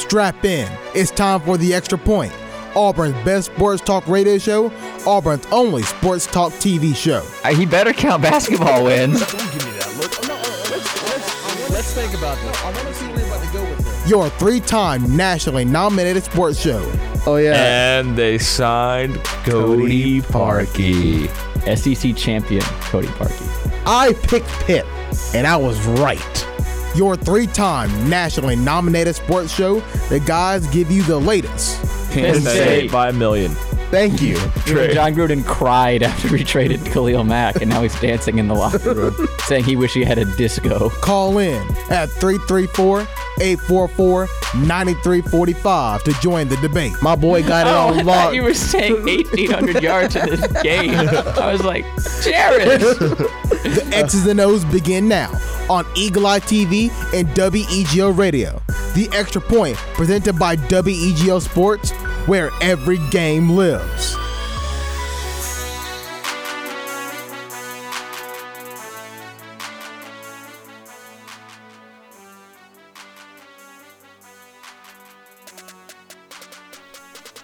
Strap in. It's time for the extra point. Auburn's best sports talk radio show, Auburn's only sports talk TV show. Uh, he better count basketball wins. Don't give me that look. No, let's, let's, let's think about this. I want to see where you're about to go with this. Your three time nationally nominated sports show. Oh yeah. And they signed Cody Parkey. SEC champion Cody Parkey. I picked Pitt, and I was right. Your three time nationally nominated sports show, the guys give you the latest. Penn State by a million. Thank you. Trade. Jon Gruden cried after he traded Khalil Mack, and now he's dancing in the locker room, saying he wish he had a disco. Call in at 334 844 9345 to join the debate. My boy got it Oh, I on lock. you were saying 1,800 yards in this game. I was like, Jared. The X's and O's begin now on Eagle Eye TV and WEGO Radio. The Extra Point presented by WEGO Sports, where every game lives.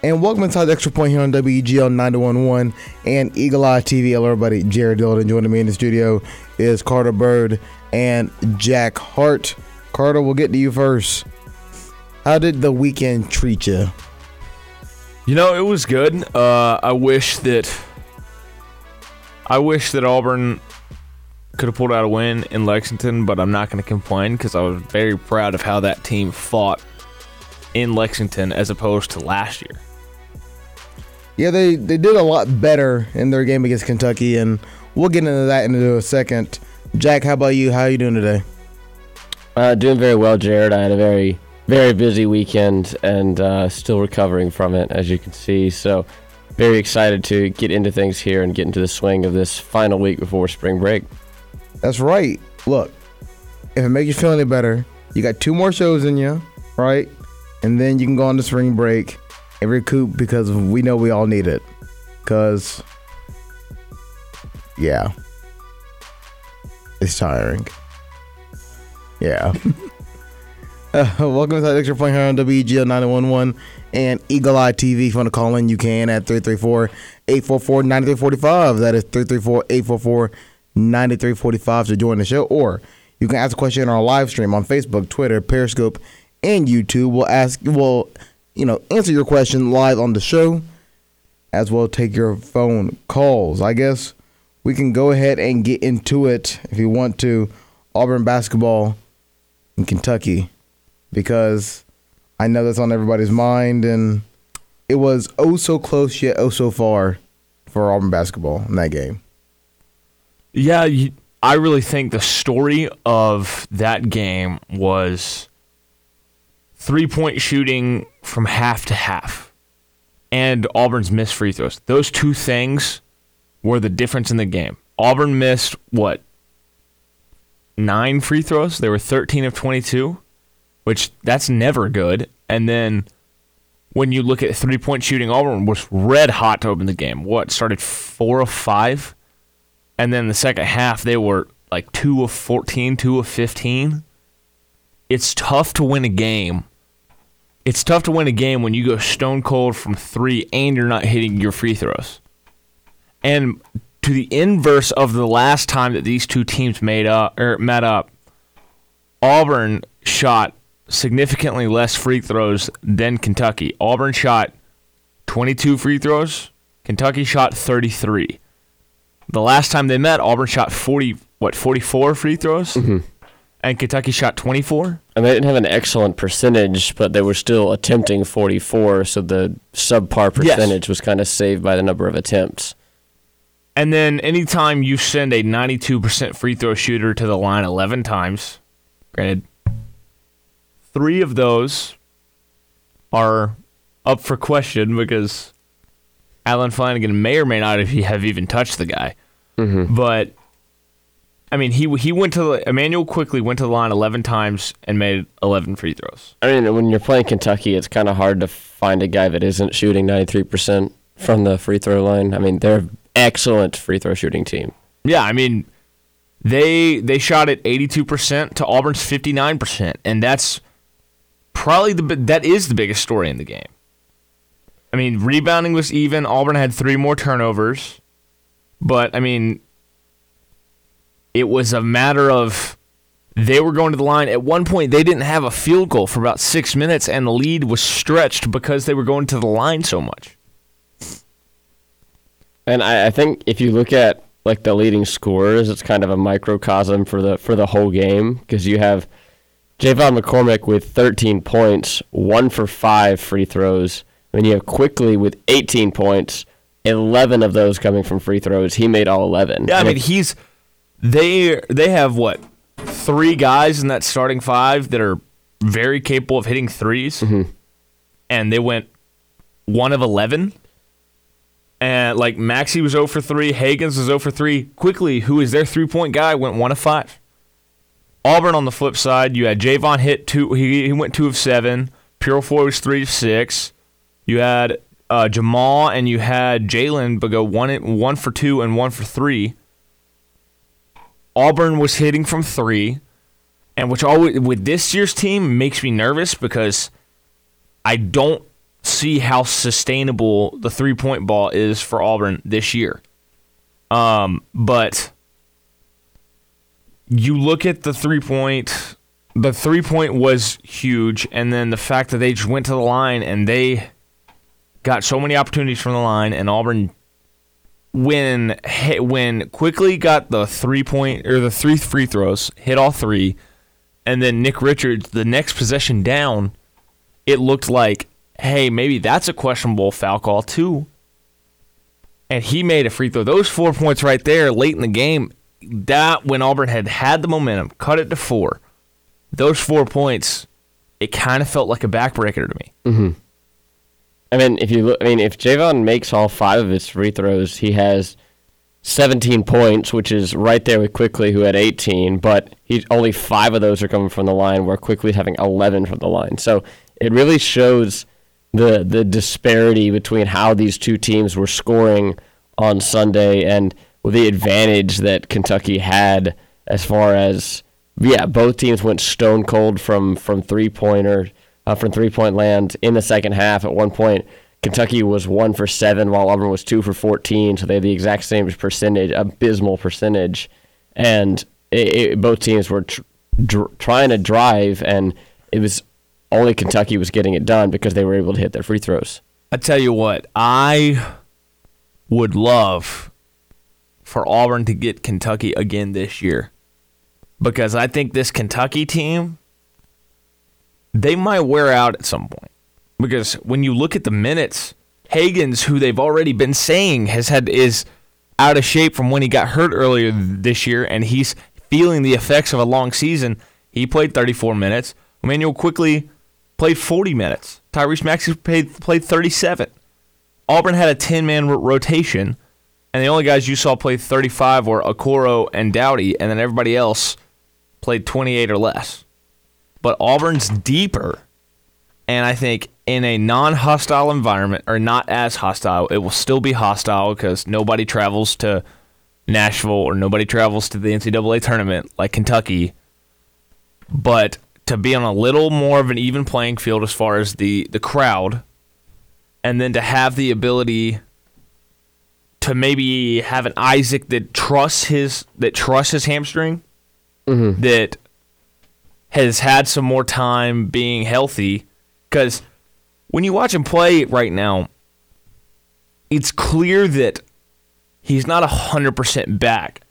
And welcome inside the Extra Point here on WEGL 911 and Eagle Eye TV. Hello, everybody. Jared Dillon joining me in the studio is Carter Bird and Jack Hart. Carter, we'll get to you first. How did the weekend treat you? You know, it was good. Uh, I wish that I wish that Auburn could have pulled out a win in Lexington, but I'm not going to complain because I was very proud of how that team fought in Lexington as opposed to last year. Yeah, they, they did a lot better in their game against Kentucky, and we'll get into that in a second. Jack, how about you? How are you doing today? Uh, doing very well, Jared. I had a very, very busy weekend and uh, still recovering from it, as you can see. So, very excited to get into things here and get into the swing of this final week before spring break. That's right. Look, if it makes you feel any better, you got two more shows in you, right? And then you can go on to spring break and recoup because we know we all need it. Because, yeah, it's tiring. Yeah. uh, welcome to the Extra Point here on WEGL 911 and Eagle Eye TV. If you want to call in, you can at 334 844 9345. That is 334 844 9345 to join the show. Or you can ask a question in our live stream on Facebook, Twitter, Periscope, and YouTube. We'll ask, we'll, you know, answer your question live on the show, as well take your phone calls. I guess we can go ahead and get into it if you want to. Auburn basketball in Kentucky, because I know that's on everybody's mind, and it was oh so close yet oh so far for Auburn basketball in that game. Yeah, I really think the story of that game was three point shooting from half to half and Auburn's missed free throws. Those two things were the difference in the game. Auburn missed, what, nine free throws? They were 13 of 22, which that's never good. And then when you look at three point shooting, Auburn was red hot to open the game. What, started four of five? And then the second half, they were like 2 of 14, 2 of 15. It's tough to win a game. It's tough to win a game when you go stone cold from three and you're not hitting your free throws. And to the inverse of the last time that these two teams made up or met up, Auburn shot significantly less free throws than Kentucky. Auburn shot 22 free throws. Kentucky shot 33. The last time they met, Auburn shot 40, what, 44 free throws? Mm-hmm. And Kentucky shot 24? And they didn't have an excellent percentage, but they were still attempting 44, so the subpar Yes. percentage was kind of saved by the number of attempts. And then anytime you send a 92% free throw shooter to the line 11 times, granted, three of those are up for question because Allen Flanagan may or may not have have even touched the guy. Mm-hmm. But I mean, he he went to the, Immanuel Quickley went to the line 11 times and made 11 free throws. I mean, when you're playing Kentucky, it's kind of hard to find a guy that isn't shooting 93% from the free throw line. I mean, they're excellent free throw shooting team. Yeah, I mean, they they shot at 82% to Auburn's 59%, and that's probably the that is the biggest story in the game. I mean, rebounding was even. Auburn had three more turnovers, but I mean, it was a matter of they were going to the line. At one point, they didn't have a field goal for about six minutes, and the lead was stretched because they were going to the line so much. And I, I think if you look at like the leading scorers, it's kind of a microcosm for the for the whole game because you have J'Von McCormick with 13 points, one for five free throws. Then you have Quickley with 18 points, 11 of those coming from free throws. He made all 11. Yeah, I mean, he's they they have what three guys in that starting five that are very capable of hitting 3s mm-hmm. and they went one of eleven. And like Maxey was 0 for three, Hagans was 0 for three. Quickley, who is their three point guy, went one of five. Auburn on the flip side, you had J'Von hit two. He, he went two of seven. Purifoy was three of six. You had uh, Jamal and you had Jalen, but go one one for two and one for three. Auburn was hitting from three, and which always with this year's team makes me nervous because I don't see how sustainable the three point ball is for Auburn this year. Um, but you look at the three point, the three point was huge, and then the fact that they just went to the line and they got so many opportunities from the line, and Auburn when when Quickley got the three point or the three free throws, hit all three, and then Nick Richards the next possession down, it looked like hey maybe that's a questionable foul call too. And he made a free throw. Those four points right there late in the game, that when Auburn had had the momentum, cut it to four. Those four points, it kind of felt like a backbreaker to me. Mm-hmm. I mean, if you look, I mean, if J'Von makes all five of his free throws, he has 17 points, which is right there with Quickley, who had 18. But he only five of those are coming from the line, where Quickley's having 11 from the line. So it really shows the the disparity between how these two teams were scoring on Sunday and the advantage that Kentucky had as far as yeah, both teams went stone cold from from three pointer uh, from three point land in the second half. At one point, Kentucky was one for seven, while Auburn was two for fourteen. So they had the exact same percentage, abysmal percentage, and it, it, both teams were tr- trying to drive, and it was only Kentucky was getting it done because they were able to hit their free throws. I tell you what, I would love for Auburn to get Kentucky again this year because I think this Kentucky team they might wear out at some point. Because when you look at the minutes, Hagans, who they've already been saying has had is out of shape from when he got hurt earlier this year, and he's feeling the effects of a long season. He played 34 minutes. Immanuel Quickley played 40 minutes. Tyrese Maxey played, played 37. Auburn had a 10 man rotation, and the only guys you saw play 35 were Okoro and Doughty, and then everybody else played 28 or less. But Auburn's deeper, and I think in a non hostile environment, or not as hostile, it will still be hostile because nobody travels to Nashville or nobody travels to the NCAA tournament like Kentucky. But to be on a little more of an even playing field as far as the, the crowd, and then to have the ability to maybe have an Isaac that trusts his that trusts his hamstring, mm-hmm. that has had some more time being healthy. Because when you watch him play right now, it's clear that he's not hundred percent back.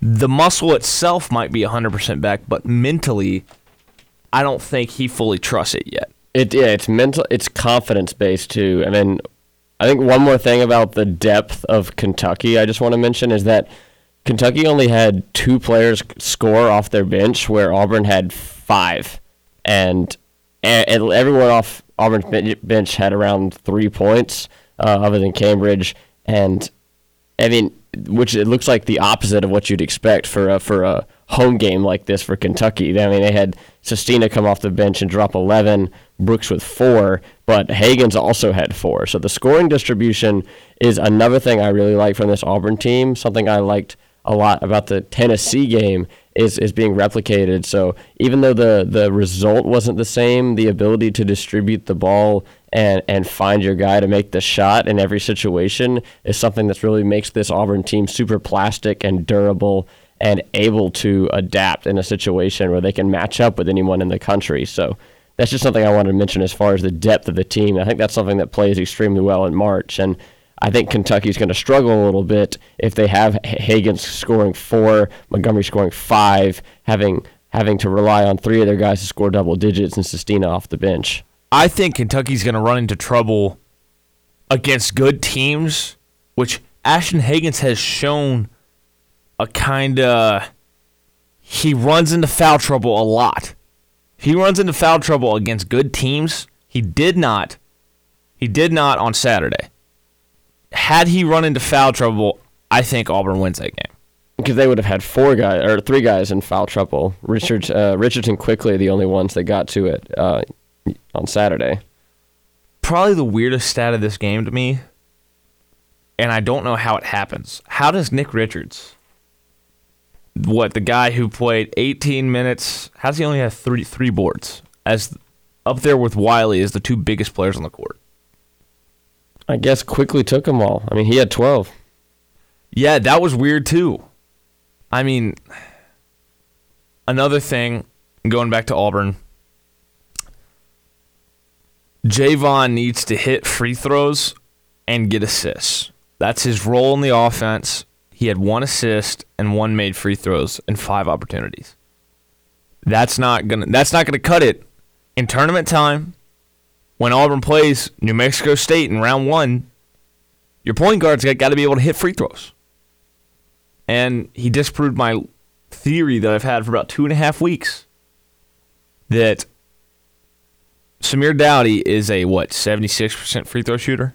The muscle itself might be hundred percent back, but mentally, I don't think he fully trusts it yet. It yeah, it's mental, it's confidence based too. I mean, I think one more thing about the depth of Kentucky I just want to mention is that Kentucky only had two players score off their bench, where Auburn had five, and, and everyone off Auburn's bench had around three points, uh, other than Cambridge, and I mean, which it looks like the opposite of what you'd expect for a, for a home game like this for Kentucky. I mean, they had Sestina come off the bench and drop 11, Brooks with four, but Hagans also had four. So the scoring distribution is another thing I really like from this Auburn team. Something I liked a lot about the Tennessee game is, is being replicated. So even though the, the result wasn't the same, the ability to distribute the ball and, and find your guy to make the shot in every situation is something that really makes this Auburn team super plastic and durable and able to adapt in a situation where they can match up with anyone in the country. So that's just something I wanted to mention as far as the depth of the team. I think that's something that plays extremely well in March. And I think Kentucky's going to struggle a little bit if they have Hagans scoring four, Montgomery scoring five, having having to rely on three of their guys to score double digits and Sestina off the bench. I think Kentucky's going to run into trouble against good teams, which Ashton Hagans has shown a kind of. He runs into foul trouble a lot. He runs into foul trouble against good teams. He did not. He did not on Saturday. Had he run into foul trouble, I think Auburn wins that game. Because they would have had four guys or three guys in foul trouble. Richard, uh, Richardson, Quickley the only ones that got to it uh, on Saturday. Probably the weirdest stat of this game to me, and I don't know how it happens. How does Nick Richards, what the guy who played 18 minutes, how does he only have three three boards as up there with Wiley as the two biggest players on the court? I guess Quickley took them all. I mean, he had 12. Yeah, that was weird too. I mean, another thing, going back to Auburn, J'Von needs to hit free throws and get assists. That's his role in the offense. He had one assist and one made free throws and five opportunities. That's not gonna. That's not gonna cut it in tournament time. When Auburn plays New Mexico State in round one, your point guard's got, got to be able to hit free throws. And he disproved my theory that I've had for about two and a half weeks that Samir Doughty is a what seventy six percent free throw shooter,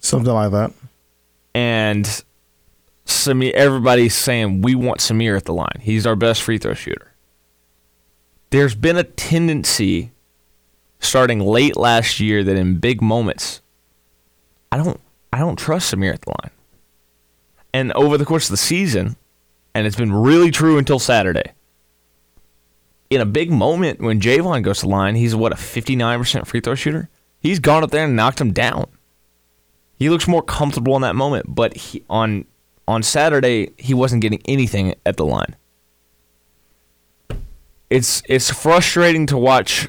Something like that. and Samir. Everybody's saying we want Samir at the line. He's our best free throw shooter. There's been a tendency starting late last year that in big moments, I don't I don't trust Samir at the line. And over the course of the season, and it's been really true until Saturday. In a big moment when J'Von goes to the line, he's what a 59% free throw shooter. He's gone up there and knocked him down. He looks more comfortable in that moment, but he, on on Saturday he wasn't getting anything at the line. It's it's frustrating to watch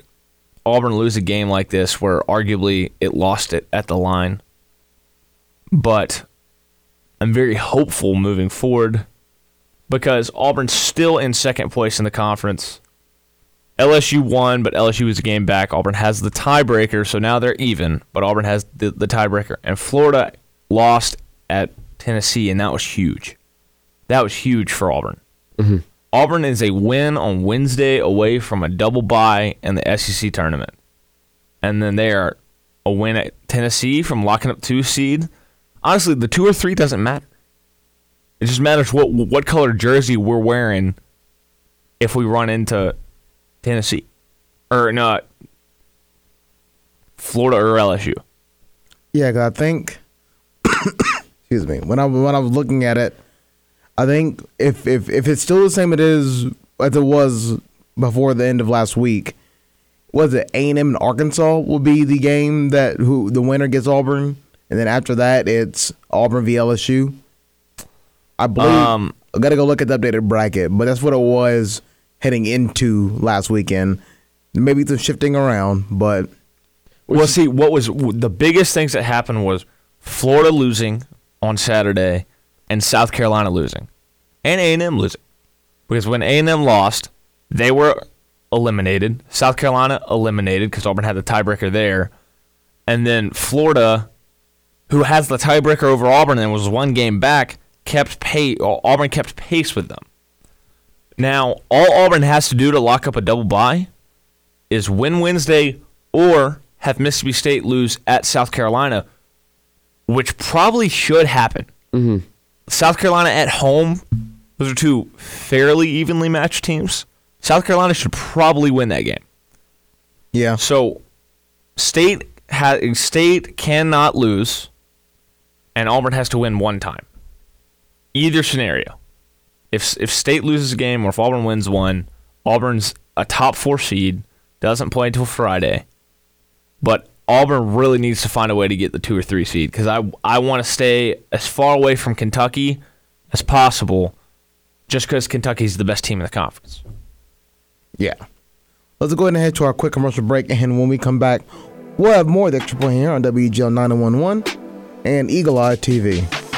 Auburn lose a game like this where arguably it lost it at the line. But I'm very hopeful moving forward because Auburn's still in second place in the conference. LSU won, but LSU was a game back. Auburn has the tiebreaker, so now they're even, but Auburn has the, the tiebreaker. And Florida lost at Tennessee, and that was huge. That was huge for Auburn. Mm-hmm. Auburn is a win on Wednesday away from a double bye in the SEC tournament. And then they are a win at Tennessee from locking up two seed. Honestly, the two or three doesn't matter. It just matters what what color jersey we're wearing if we run into Tennessee. Or not Florida or LSU. Yeah, I think. Excuse me. When I when I was looking at it, I think if if if it's still the same it is as it was before the end of last week, was it A and M and Arkansas will be the game that who the winner gets Auburn, and then after that it's Auburn v LSU. I believe Um, I got to go look at the updated bracket, but that's what it was heading into last weekend. Maybe some shifting around, but Well, see, what was the biggest things that happened was Florida losing on Saturday and South Carolina losing, and A and M losing, because when A and M lost, they were eliminated. South Carolina eliminated because Auburn had the tiebreaker there, and then Florida, who has the tiebreaker over Auburn and was one game back, kept pace. Auburn kept pace with them. Now, all Auburn has to do to lock up a double bye is win Wednesday or have Mississippi State lose at South Carolina, which probably should happen. Mm-hmm. South Carolina at home, those are two fairly evenly matched teams. South Carolina should probably win that game. yeah, So, State ha- State cannot lose, and Auburn has to win one time. Either scenario. if if State loses a game or if Auburn wins one, Auburn's a top four seed, doesn't play until Friday, but Auburn really needs to find a way to get the two or three seed because I I want to stay as far away from Kentucky as possible, just because Kentucky's the best team in the conference. Yeah. Let's go ahead and head to our quick commercial break. And when we come back, we'll have more of the extra point here on WEGL 911 and Eagle Eye TV.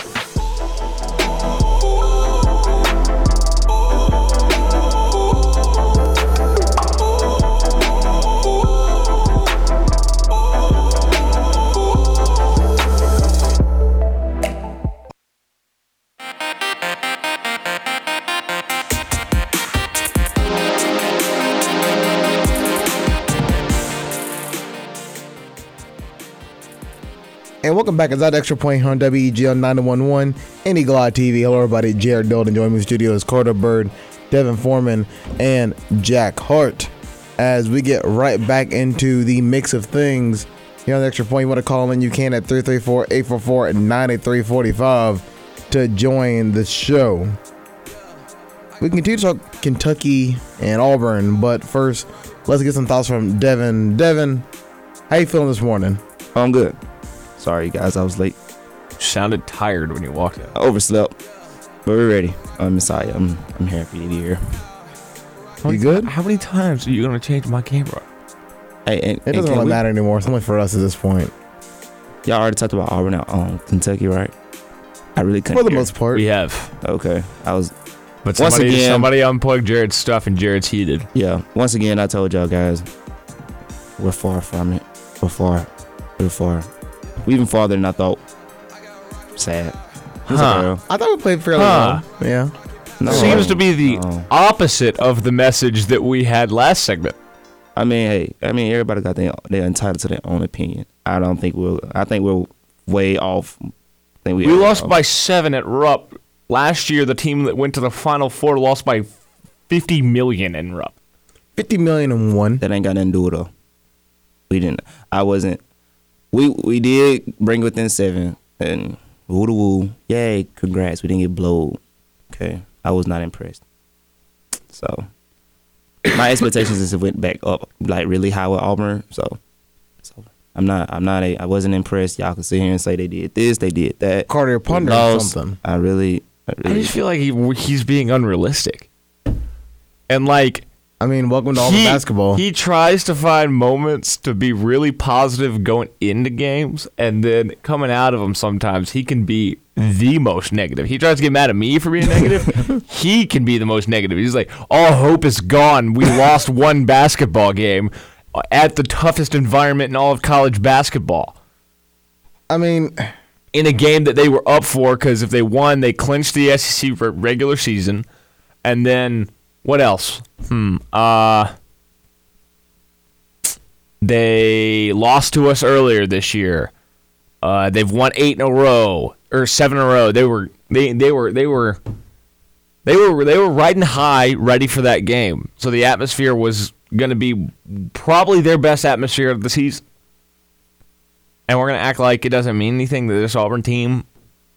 And welcome back. It's that extra point here on WEGL 911 and Eagle Eye TV. Hello, everybody. Jared Dalton joining me in studio is Carter Bird, Devin Foreman, and Jack Hart. As we get right back into the mix of things here on the extra point, you want to call in, you can at 334 844 9345 to join the show. We can continue to talk Kentucky and Auburn, but first, let's get some thoughts from Devin. Devin, how you feeling this morning? I'm good. Sorry, guys, I was late. You sounded tired when you walked out. I overslept, but we're ready. I'm Messiah. I'm I'm happy to be here. You good? How many times are you gonna change my camera? Hey, and, It and doesn't can really we- matter anymore. It's only for us at this point, Y'all already talked about Auburn, um, Kentucky, right? I really couldn't. for the hear. most part. We have, Okay, I was. but Once somebody again- somebody unplugged Jared's stuff and Jared's heated. Yeah. Once again, I told y'all guys, we're far from it. We're far. We're far. We're even farther than I thought. Sad. Huh. I thought we played fairly Huh. well. Yeah. No, Seems to be the no. opposite of the message that we had last segment. I mean, hey, I mean, everybody got their they're entitled to their own opinion. I don't think we'll. I think we're way off. I think we, We are lost off. by seven at Rupp last year. The team that went to the Final Four lost by fifty million in Rupp. 50 million and one. That ain't got nothing to do with it. We didn't. I wasn't. We we did bring within seven and woo to woo. Yay! Congrats. We didn't get blowed. Okay. I was not impressed. So my expectations is it went back up like really high with Auburn. So, so I'm not. I'm not. A, I wasn't impressed. Y'all can sit here and say they did this, they did that. Carter, you're lost. something. I really. I I just feel like he, he's being unrealistic, and like I mean, welcome to all the basketball. He tries to find moments to be really positive going into games, and then coming out of them, sometimes he can be the most negative. He tries to get mad at me for being negative. he can be the most negative. He's like, "All hope is gone. We lost one basketball game at the toughest environment in all of college basketball." I mean, in a game that they were up for because if they won, they clinched the SEC for regular season. And then what else? Hmm. Uh, they lost to us earlier this year. Uh, they've won eight in a row or seven in a row. They were they they were they were they were they were riding high, ready for that game. So the atmosphere was going to be probably their best atmosphere of the season and we're gonna act like it doesn't mean anything that this Auburn team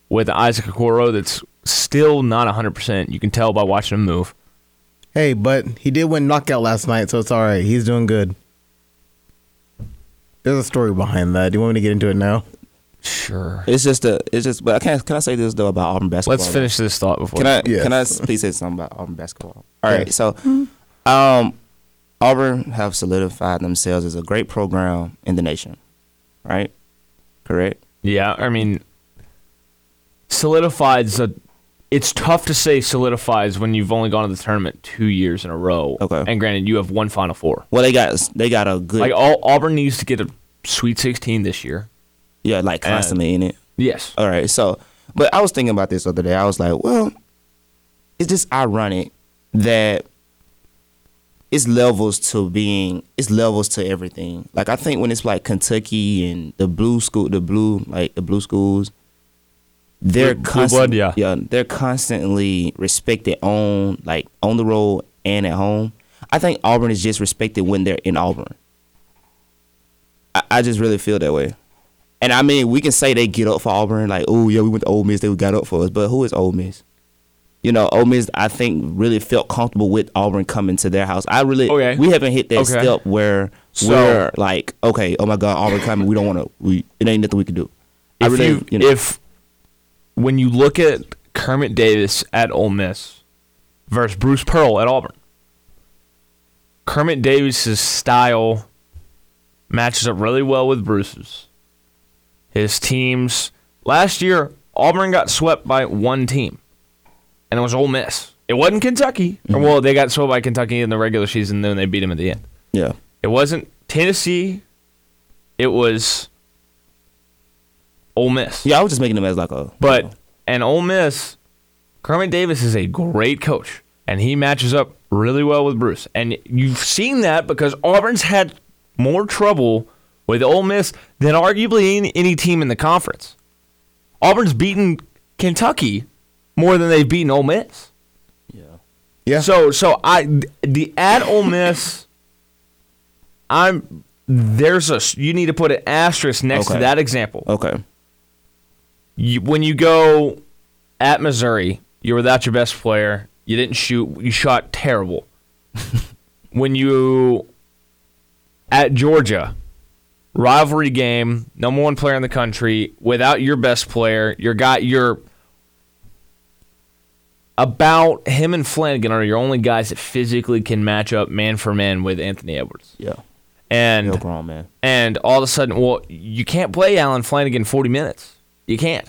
with Isaac Okoro that's still not 100%. You can tell by watching him move. Hey, but he did win knockout last night, so it's all right. He's doing good. There's a story behind that. Do you want me to get into it now? Sure. It's just a. It's just. But I can. Can I say this though about Auburn basketball? Let's finish this thought before. Can I? Yes. Can I please say something about Auburn basketball? All right. Yes. So, um, Auburn have solidified themselves as a great program in the nation, right? Correct. Yeah, I mean, solidified's a. It's tough to say solidifies when you've only gone to the tournament two years in a row. Okay. And granted, you have one Final Four. Well, they got they got a good Like all, Auburn needs to get a Sweet 16 this year. yeah, like constantly in it. Yes. All right. So, but I was thinking about this the other day. I was like, well, it's just ironic that it's levels to being it's levels to everything. Like I think when it's like Kentucky and the blue school, the blue like the blue schools, they're Blue- blue constant- blood, yeah. they're constantly respected on like on the road and at home. I think Auburn is just respected when they're in Auburn. I, I just really feel that way. And I mean, we can say they get up for Auburn, like, oh yeah, we went to Ole Miss, they got up for us. But who is Ole Miss? you know, Ole Miss, I think, really felt comfortable with Auburn coming to their house. I really, Okay. we haven't hit that Okay. step where So- we're like, okay, oh my God, Auburn coming. We don't want to. We it ain't nothing we can do. I if really, you, you know, if when you look at Kermit Davis at Ole Miss versus Bruce Pearl at Auburn, Kermit Davis's style matches up really well with Bruce's. His teams last year, Auburn got swept by one team, and it was Ole Miss. It wasn't Kentucky. Or, well, they got swept by Kentucky in the regular season, then they beat them at the end. yeah, It wasn't Tennessee. It was Ole Miss. yeah, I was just making them as like a, But and Ole Miss, Kermit Davis is a great coach, and he matches up really well with Bruce. And you've seen that because Auburn's had more trouble with Ole Miss than arguably any, any team in the conference. Auburn's beaten Kentucky more than they've beaten Ole Miss. Yeah. So so I the at Ole Miss, I'm there's a you need to put an asterisk next to that example okay, you, when you go at Missouri, you're without your best player. You didn't shoot. You shot terrible. when you at Georgia, rivalry game, number one player in the country, without your best player, your got your about him and Flanagan are your only guys that physically can match up man for man with Anthony Edwards. yeah, And no grown man. and all of a sudden, well, you can't play Allen Flanagan 40 minutes. You can't.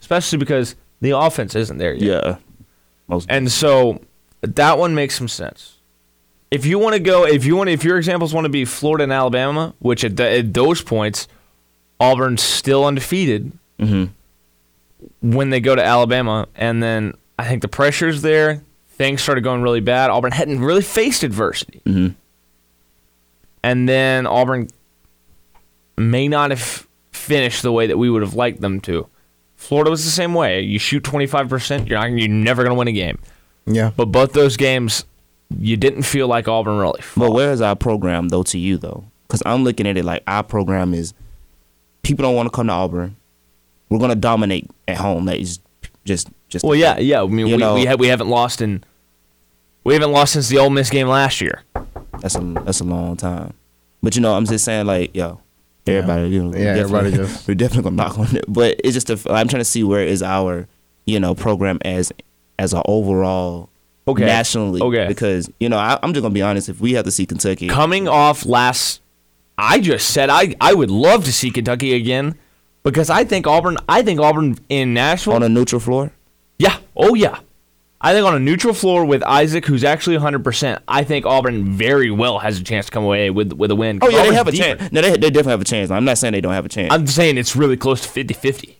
Especially because the offense isn't there yet. Yeah, most And so that one makes some sense. If you want to go, if you want, if your examples want to be Florida and Alabama, which at, th- at those points, Auburn's still undefeated Mhm. when they go to Alabama, and then I think the pressure's there. Things started going really bad. Auburn hadn't really faced adversity, Mhm. and then Auburn may not have finished the way that we would have liked them to. Florida was the same way. You shoot twenty five percent, you're not, you're never going to win a game. Yeah. But both those games, you didn't feel like Auburn really. But where is our program though to you though? Because I'm looking at it like our program is people don't want to come to Auburn. We're gonna dominate at home. That is just just. Well, yeah, yeah. I mean, we, know- we, ha- we haven't lost in we haven't lost since the Ole Miss game last year. That's a that's a long time. But you know, I'm just saying like yo, everybody, you know, Yeah, everybody just- we're definitely gonna knock on it. But it's just a, I'm trying to see where is our you know program as as an overall Okay. nationally. Okay. Because you know I, I'm just gonna be honest. If we have to see Kentucky, Coming off last, I just said I I would love to see Kentucky again because I think Auburn. I think Auburn in Nashville. on a neutral floor, yeah. Oh yeah. I think on a neutral floor with Isaac, who's actually 100%, I think Auburn very well has a chance to come away with with a win. oh yeah, they have a deeper. chance. No, they, they definitely have a chance. I'm not saying they don't have a chance. I'm saying it's really close to 50-50.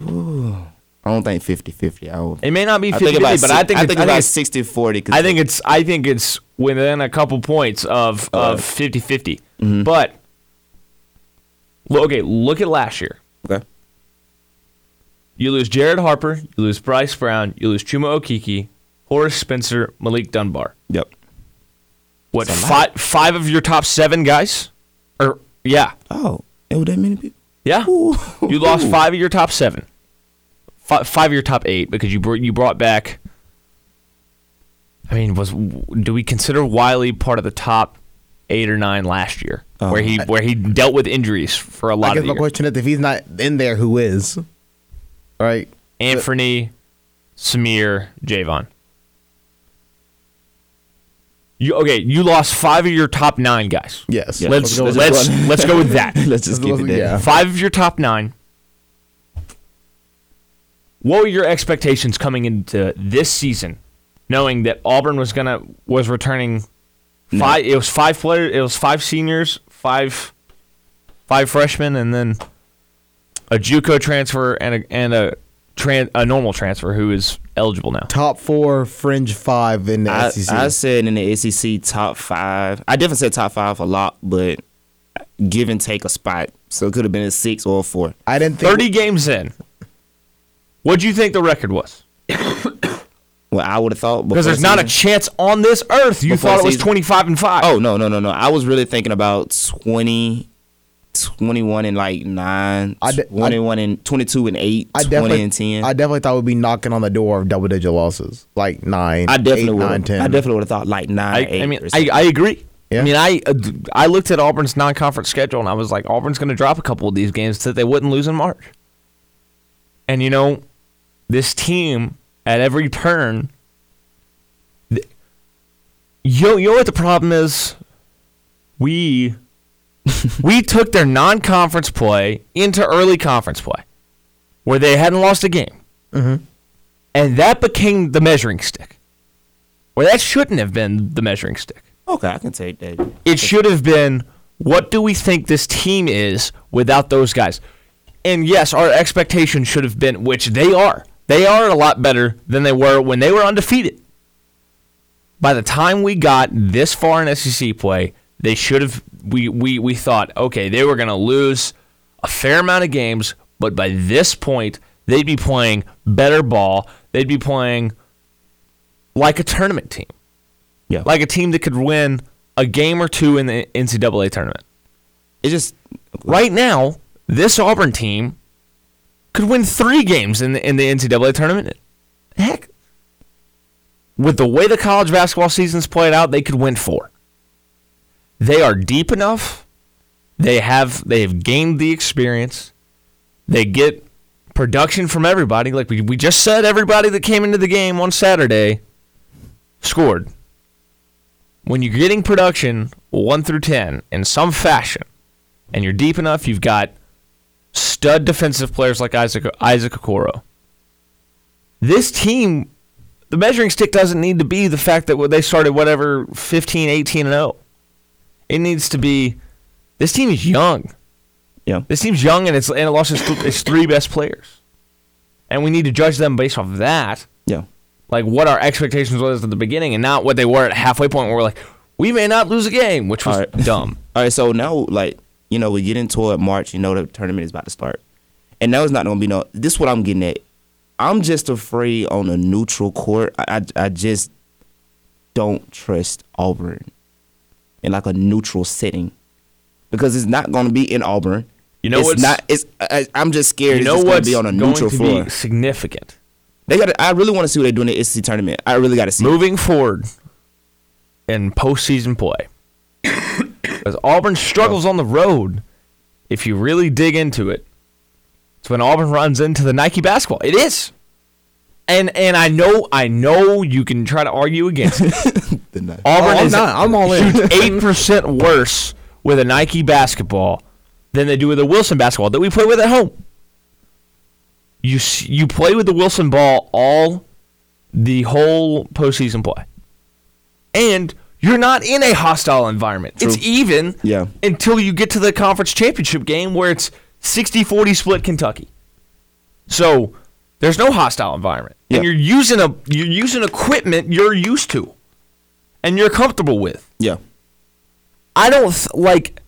I don't think 50-50. I, It may not be I 50 but I think I it's, think I think about 60-40. I think it's I think it's within a couple points of Uh, of 50-50. Mm-hmm. But okay, look at last year. okay. You lose Jared Harper, you lose Bryce Brown, you lose Chuma Okeke, Horace Spencer, Malik Dunbar. Yep. What five five of your top 7 guys? Or yeah. Oh, it was that many people. Yeah. You lost 5 of your top 7. Five, five of your top 8 because you br- you brought back I mean, was do we consider Wiley part of the top 8 or 9 last year Oh. where he where he dealt with injuries for a lot guess of the my year? question is if he's not in there, who is? Right. Anthony, Samir, J'Von. You okay? You lost five of your top nine guys. Yes. Yeah. Let's go with let's that. let's, go with that. Let's just keep it there. Yeah. Five of your top nine. What were your expectations coming into this season, knowing that Auburn was gonna was returning five? It was five players. It was five seniors, five five freshmen, and then a JUCO transfer and a and a tran- a normal transfer who is eligible now. Top four fringe five in the I, SEC. I said in the SEC top five. I definitely said top five a lot, but give and take a spot. So it could have been a six or a four. I didn't think Thirty games in. What do you think the record was? Well, I would have thought Because before there's not a chance on this earth you thought it was season. 25 and 5. Oh no no no no! I was really thinking about twenty 21 and like nine, I de- 21 and 22 and eight, I 20 and 10. I definitely thought we'd be knocking on the door of double digit losses, like nine. I definitely eight, would. nine, ten. I definitely would have thought like nine. I, eight I mean, I. I agree. Yeah. I mean, I uh, I looked at Auburn's non-conference schedule and I was like, Auburn's going to drop a couple of these games that they wouldn't lose in March. And you know, this team at every turn, th- you you know what the problem is? We we took their non-conference play into early conference play, where they hadn't lost a game, mm-hmm. and that became the measuring stick. Where that shouldn't have been the measuring stick. okay, I can take that. It should have been what do we think this team is without those guys? And yes, our expectations should have been, which they are. They are a lot better than they were when they were undefeated. By the time we got this far in SEC play, they should have. We we we thought, okay, they were going to lose a fair amount of games, but by this point, they'd be playing better ball. They'd be playing like a tournament team Yeah, like a team that could win a game or two in the NCAA tournament. it's just Right now, this Auburn team could win three games in the in the NCAA tournament. Heck, with the way the college basketball season's played out, they could win four. They are deep enough. They have they have gained the experience. They get production from everybody. Like we, we just said, everybody that came into the game on Saturday scored. When you're getting production one through ten in some fashion, and you're deep enough, you've got stud defensive players like Isaac Isaac Okoro. This team, the measuring stick doesn't need to be the fact that they started whatever 15, 18 and 0. It needs to be this team is young. yeah. This team's young and it's and it lost its, th- its three best players. And we need to judge them based off of that, Yeah. like what our expectations was at the beginning and not what they were at halfway point where we're like, we may not lose a game, which was All right. dumb. All right, so now like you know we get into it March. You know the tournament is about to start, and now it's not gonna be no. This is what I'm getting at. I'm just afraid on a neutral court. I I, I just don't trust Auburn in like a neutral setting because it's not gonna be in Auburn. You know it's what's not. It's I, I'm just scared. you it's know just gonna be on a going neutral to floor. be significant. They got. I really want to see what they do in the SEC tournament. I really got to see. it. moving forward in postseason play. Because Auburn struggles on the road. If you really dig into it, it's when Auburn runs into the Nike basketball. It is. And and I know I know you can try to argue against it. Auburn Oh, I'm is not. I'm all in. shoots eight percent worse with a Nike basketball than they do with a Wilson basketball that we play with at home. You you play with the Wilson ball all the whole postseason play, and you're not in a hostile environment. It's even Yeah. until you get to the conference championship game where it's 60-40 split Kentucky. So there's no hostile environment, Yeah. and you're using a you're using equipment you're used to, and you're comfortable with. Yeah. I don't th- like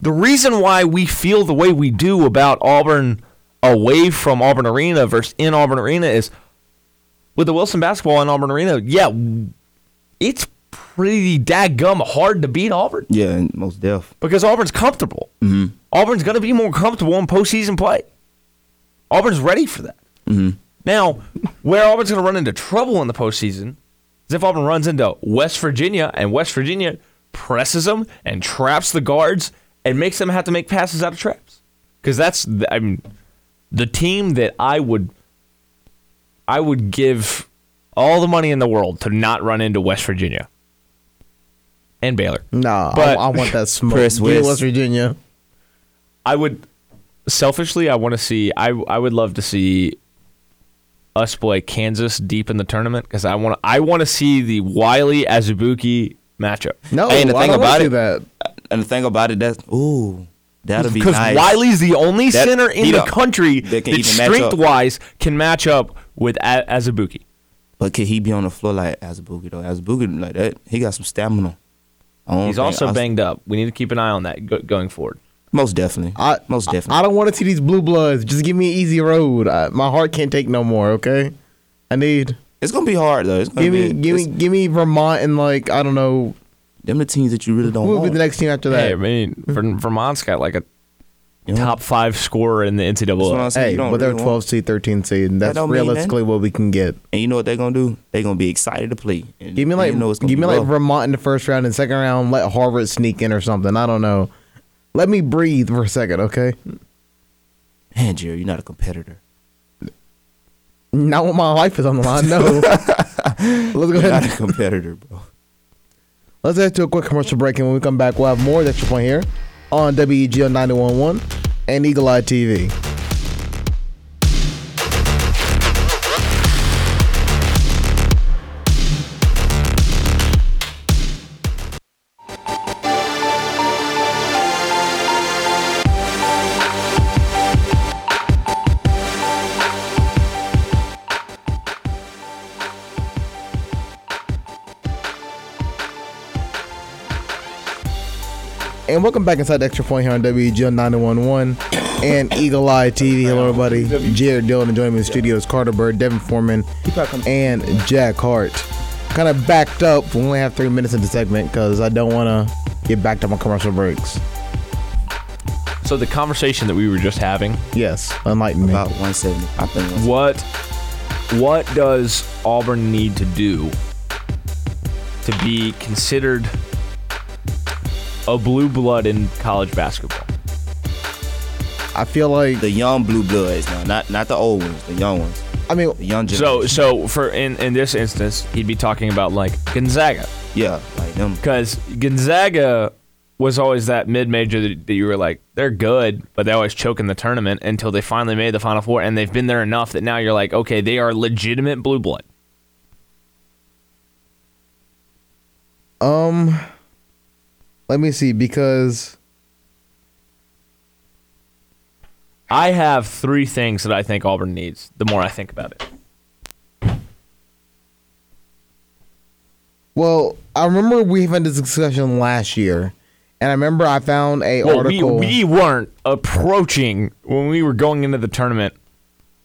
the reason why we feel the way we do about Auburn away from Auburn Arena versus in Auburn Arena is with the Wilson basketball in Auburn Arena. Yeah, it's pretty daggum hard to beat Auburn Yeah. Most deaf. because Auburn's comfortable. Mm-hmm. Auburn's going to be more comfortable in postseason play. Auburn's ready for that. Mm-hmm. Now, where Auburn's going to run into trouble in the postseason is if Auburn runs into West Virginia and West Virginia presses them and traps the guards and makes them have to make passes out of traps. Because that's, the- I mean, the team that I would, I would give all the money in the world to not run into West Virginia and Baylor. Nah, But- I, I want that smoke. Press Give West. West Virginia. I would selfishly I want to see I I would love to see us play Kansas deep in the tournament because I want to I want to see the Wiley Azubuike matchup No, Hey, and the thing don't about it- that. And the thing about it, that's ooh, that'll be because nice. Wiley's the only That- center in the don't- country that that, even strength up. wise can match up with A- Azubuike. But could he be on the floor like Azubuike though? Azubuike like that, he got some stamina. He's think- also I- banged up. We need to keep an eye on that go- going forward. Most definitely. I, most definitely. I, don't want to see these blue bloods. Just give me an easy road. I, my heart can't take no more. Okay, I need it's gonna be hard though. It's gonna give be, me give me give me Vermont and like I don't know them the teams that you really don't Who would be the next team after that? Hey, I mean, mm-hmm. Vermont's got like a you know? top five scorer in the That's what NCAA. I'm saying. Hey, but they're really 12 seed, 13 seed. and That's don't realistically what we can get. And you know what they're gonna do? They're gonna be excited to play. And Give me you like know give be me like rough. Vermont in the first round and second round. Let Harvard sneak in or something. I don't know. Let me breathe for a second, okay? Man, Jerry, you're not a competitor. Not when my life is on the line. No. Let's go You're ahead. not a competitor, bro. Let's head to a quick commercial break, and when we come back, we'll have more extra point here on WEGL 911 and Eagle Eye TV. And welcome back inside the Extra Point here on WEGL 911 and Eagle Eye TV. Hello, everybody. Jared Dillon and joining me in the studio is Carter Bird, Devin Foreman, and Jack Hart. Kind of backed up. We only have three minutes in the segment because I don't want to get backed up on commercial breaks. So the conversation that we were just having, Yes, enlighten me. About 170. I think 170. what what does Auburn need to do to be considered a blue blood in college basketball? I feel like, the young blue bloods now, not not the old ones, the young ones, I mean, the young So so for in in this instance, he'd be talking about like Gonzaga. yeah, like them. Because Gonzaga was always that mid major that, that you were like, they're good, but they always choke in the tournament until they finally made the Final Four, and they've been there enough that now you're like, okay, they are legitimate blue blood. um, let me see because I have three things that I think Auburn needs the more I think about it. Well, I remember we had this discussion last year, and I remember I found a Well, we, article. we weren't approaching, when we were going into the tournament,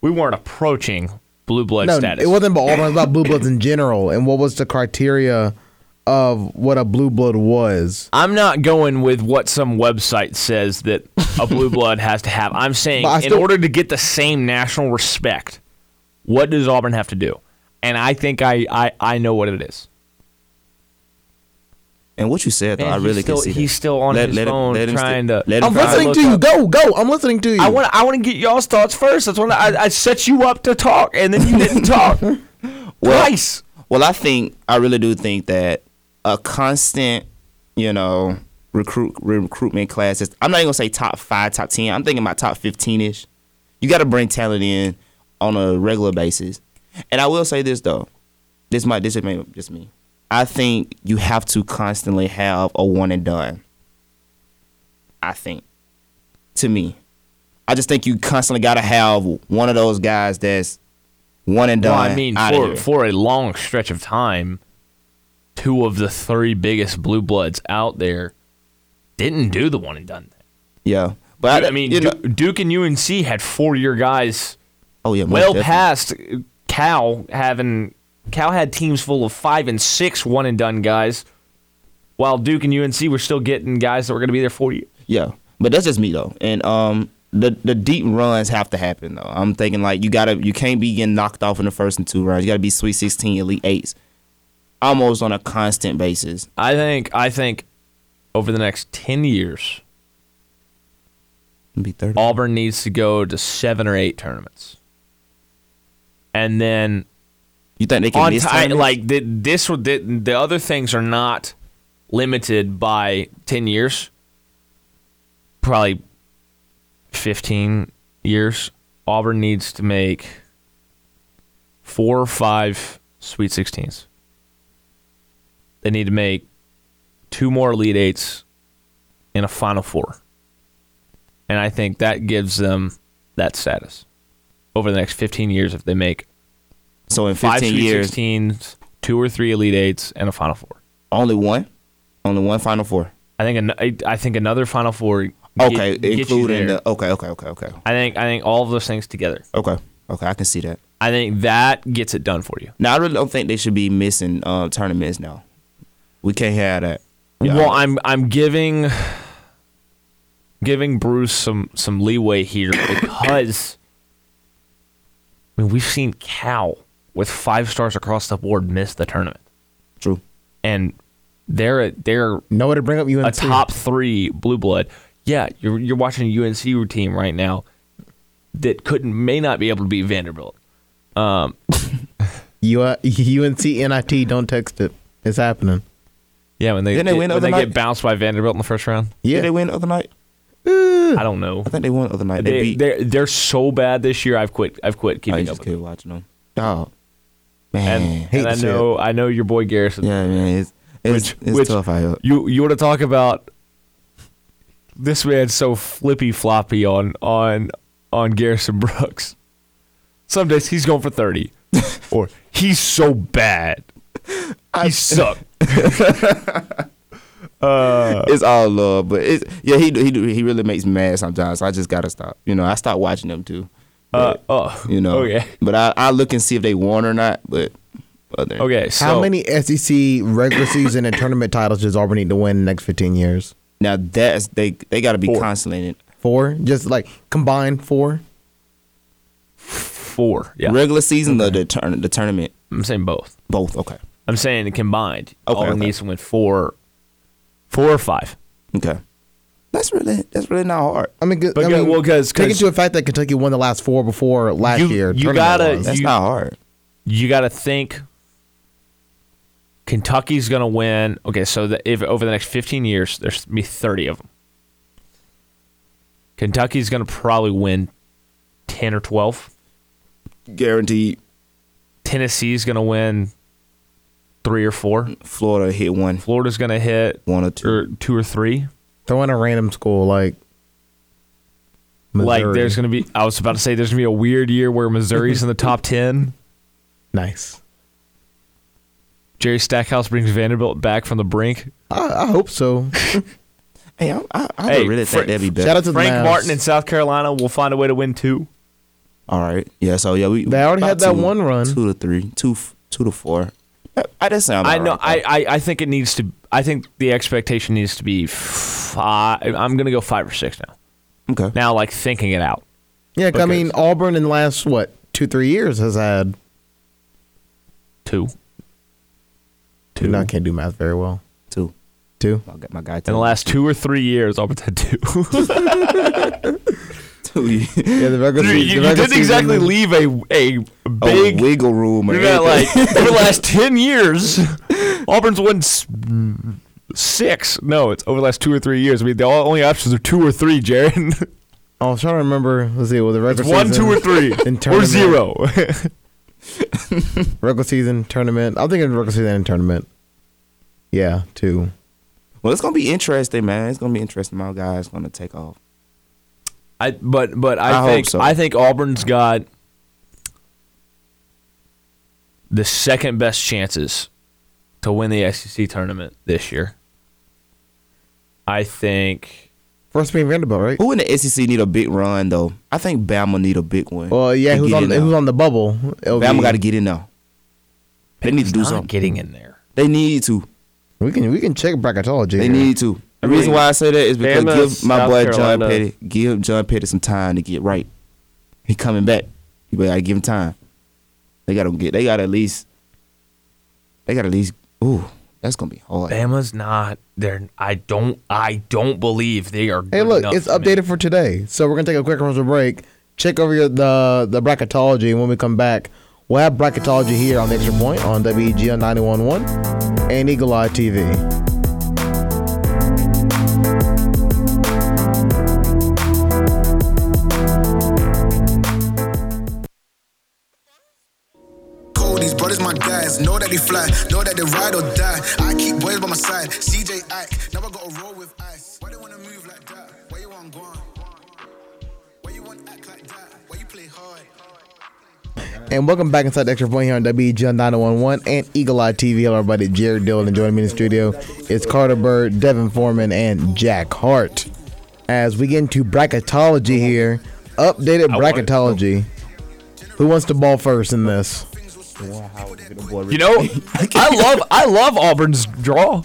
we weren't approaching blue blood no, status. it wasn't about Auburn. It was about blue bloods in general, and what was the criteria of what a blue blood was. I'm not going with what some website says that a blue blood has to have. I'm saying But in still- order to get the same national respect, what does Auburn have to do? And I think I I, I know what it is. And what you said, though, Man, I really still- can see that. he's still on his him- phone him trying sti- to- Let him I'm listening to you. Go, go. I'm listening to you. I want I want to get y'all's thoughts first. That's when I, I set you up to talk, and then you didn't talk twice. Well, I think I really do think that a constant, you know, recruit recruitment classes. I'm not even gonna say top five, top ten. I'm thinking about top fifteen ish. You got to bring talent in on a regular basis. And I will say this though, this might this may just me. I think you have to constantly have a one and done. I think, to me, I just think you constantly got to have one of those guys that's one and Well, done. I mean, for for a long stretch of time, two of the three biggest blue bloods out there didn't do the one and done thing. Yeah, but I, mean, you know- Duke and UNC had four year guys oh yeah, well definitely. past Cal having Cal had teams full of five and six one and done guys, while Duke and UNC were still getting guys that were going to be there for you. Yeah, but that's just me though, and um, the the deep runs have to happen though. I'm thinking like you gotta, you can't be getting knocked off in the first and two rounds. You gotta be Sweet 16, Elite Eights, almost on a constant basis. I think I think over the next ten years, Be thirty. Auburn needs to go to seven or eight tournaments, and then You think they can on miss time, like the, this would- the, the other things are not limited by 10 years. Probably 15 years. Auburn needs to make four or five sweet 16s they need to make two more elite eights in a final four and i think that gives them that status over the next 15 years if they make so in five 15 Sweet years, 16s, two or three Elite Eights, and a Final Four. only one, only one Final Four. I think an, I, think another Final Four. get- Okay, get including the okay, okay, okay, okay, I think I think all of those things together. okay, okay. I can see that. I think that gets it done for you. Now I really don't think they should be missing uh, tournaments now. We can't have that. Well, I'm I'm giving giving Bruce some some leeway here because I mean we've seen Cal with five stars across the board miss the tournament, True. and they're they're No way to bring up UNC. a top three blue blood. Yeah, you're you're watching a UNC team right now that couldn't may not be able to beat Vanderbilt. Um, UNC NIT. Don't text it. It's happening. Yeah, when they, Didn't they get, win the when they other get bounced by Vanderbilt in the first round. Yeah. Did they win other night? I don't know. I think they won other night. They, They beat. they're they're so bad this year. I've quit. I've quit oh, I keeping just up. with keep them. watching them. Dog. Man. And, Hate and I to see know I know your boy Garrison. yeah, man. It's it's, Which- it's which- tough out here. You you want to talk about this man's so flippy floppy on on on Garrison Brooks. Some days he's going for thirty, or he's so bad. He sucked. it's all love, but it's yeah. He he he really makes me mad sometimes. So I just gotta stop. You know, I stop watching them too. Uh, But, oh, you know, Okay. But I I look and see if they won or not. But other Okay. So How many SEC regular season and tournament titles does Auburn need to win in the next 15 years? now that's they they got to be Four. constantly in Four? Just like combined four? Four. Yeah. regular season or the turn the tournament I'm saying both. both. Okay, I'm saying combined. Okay, Auburn okay. needs to win four, four or five. okay. That's really that's really not hard. I mean, 'cause- I Because- mean well, 'cause- take 'cause- into the fact that Kentucky won the last four before last You- year. you gotta- wise. That's You- not hard. you got to think Kentucky's going to win. Okay, so the, if over the next 15 years, there's gonna be 30 of them. Kentucky's going to probably win 10 or 12. Guaranteed. Tennessee's going to win three or four. Florida hit one Florida's going to hit one or two. or two or three. Throw in a random school like Like there's going to be. I was about to say there's going to be a weird year where Missouri's in the top 10. nice. Jerry Stackhouse brings Vanderbilt back from the brink. I, I hope so. Hey, I, I, I Hey, really Fra- think that'd be better. Shout out to Frank Mavs. Martin in South Carolina will find a way to win two. All right. Yeah. So yeah, we They already had that two- one run. Two to three, two two to four. I, I just sound. I know. right, I, I I think it needs to. I think the expectation needs to be five. I'm gonna go five or six now. okay. Now, like thinking it out. Yeah, 'cause I mean Auburn in the last what two three years has had. Two. Two. No, I can't do math very well. Two. Two. I'll get my guy. In the last two or three years, Auburn's had two. two. Yeah, the regular you season. you the regular didn't exactly season- leave a a a big. wiggle room. Or You're not like anything. over the last ten years, Auburn's won s- six. No, it's over the last two or three years. I mean, the only options are two or three, Jared. I was trying to remember. Let's see. Well, the regular It's one, season, two, or three, in or tournament. zero. Regular season tournament. I'm thinking regular season and tournament. Yeah, two. well, it's gonna be interesting, man. It's gonna be interesting. My guy's gonna take off. I but but I, I think so. I think Auburn's got the second best chances to win the SEC tournament this year. I think First being Vanderbilt, right? Who in the SEC need a big run though? I think Bama need a big one. Well, yeah, to who's get on in the, who's on the bubble? It'll Bama be- got to get in there. They need to do not something. getting in there. They need to. We can we can check bracketology. They here. need to. The I reason why I say that is because Bama, give my South boy Carolina- John Petty, give John Petty some time to get right. He coming back. You gotta give him time. They gotta get. They gotta at least. They gotta at least. Ooh, that's gonna be hard. Bama's not there. I don't. I don't believe they are. Hey, good look, it's to make- updated for today. So we're gonna take a quick commercial break. Check over your, the the bracketology, and when we come back, we'll have bracketology here on the Extra Point on WEGL 911 and Eagle Eye TV. That they fly, know that they ride or die. I keep boys by my side. CJ Ike, never got to roll with ice. Why they wanna move like that? Why you want gone? Why you want act like that? Why you play hard? And welcome back inside the Extra Point here on WEGL 911 and Eagle Eye TV. Hello, everybody. Jared Dillon joining me in the studio. It's Carter Bird, Devin Foreman, and Jack Hart. As we get into bracketology here, updated bracketology. Who wants to ball first in this? You know, I love. I love Auburn's draw.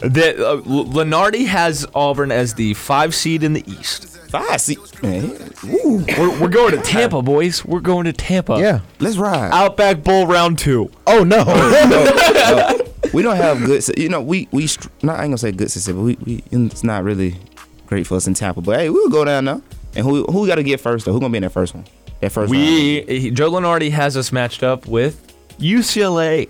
That uh, Lunardi has Auburn as the five seed in the East. Five. See, man, ooh, We're, we're going to Tampa, boys. We're going to Tampa. Yeah. let's ride. Outback Bowl round two. Oh no. we don't have good. You know, we we not. I ain't gonna say good success, but we, we it's not really great for us in Tampa. But hey, we'll go down now. And who who got to get first though? Who gonna be in that first one? That first. We he- Joe Lunardi has us matched up with UCLA,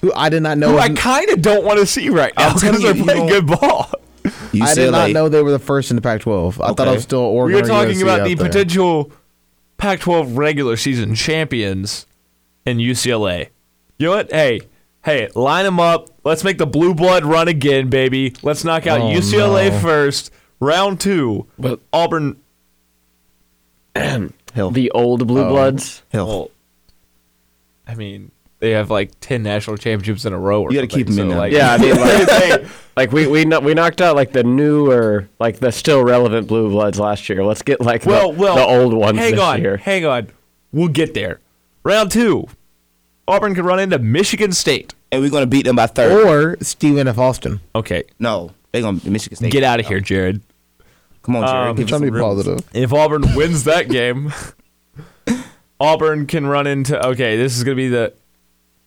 Who I did not know. who was- I kind of don't want to see right now I'm telling because they're playing don't- good ball. I did not know they were the first in the Pac-12. I thought I was still We Oregon. were or talking about the there. potential Pac-12 regular season champions in UCLA. You know what? Hey, hey, line them up. Let's make the blue blood run again, baby. Let's knock out Oh, UCLA no. first. Round two, but Auburn. Hell, The old Blue Oh. Bloods. hell. Well, I mean, they have like ten national championships in a row. Or You gotta keep something, 'em in so, there. Like, Yeah, I mean, like, like we we kno- we knocked out like the newer, like the still relevant Blue Bloods last year. Let's get like well, the, well, the old ones Hang this on, year. hang on. We'll get there. Round two, Auburn can run into Michigan State. and we're gonna beat them by thirty. Or Stephen F. Austin. Okay, no, they're gonna Michigan State. get out of here, Jared. Come on, Jared. Um, I'm give trying to be positive. If Auburn wins that game, Auburn can run into. Okay, this is gonna be the.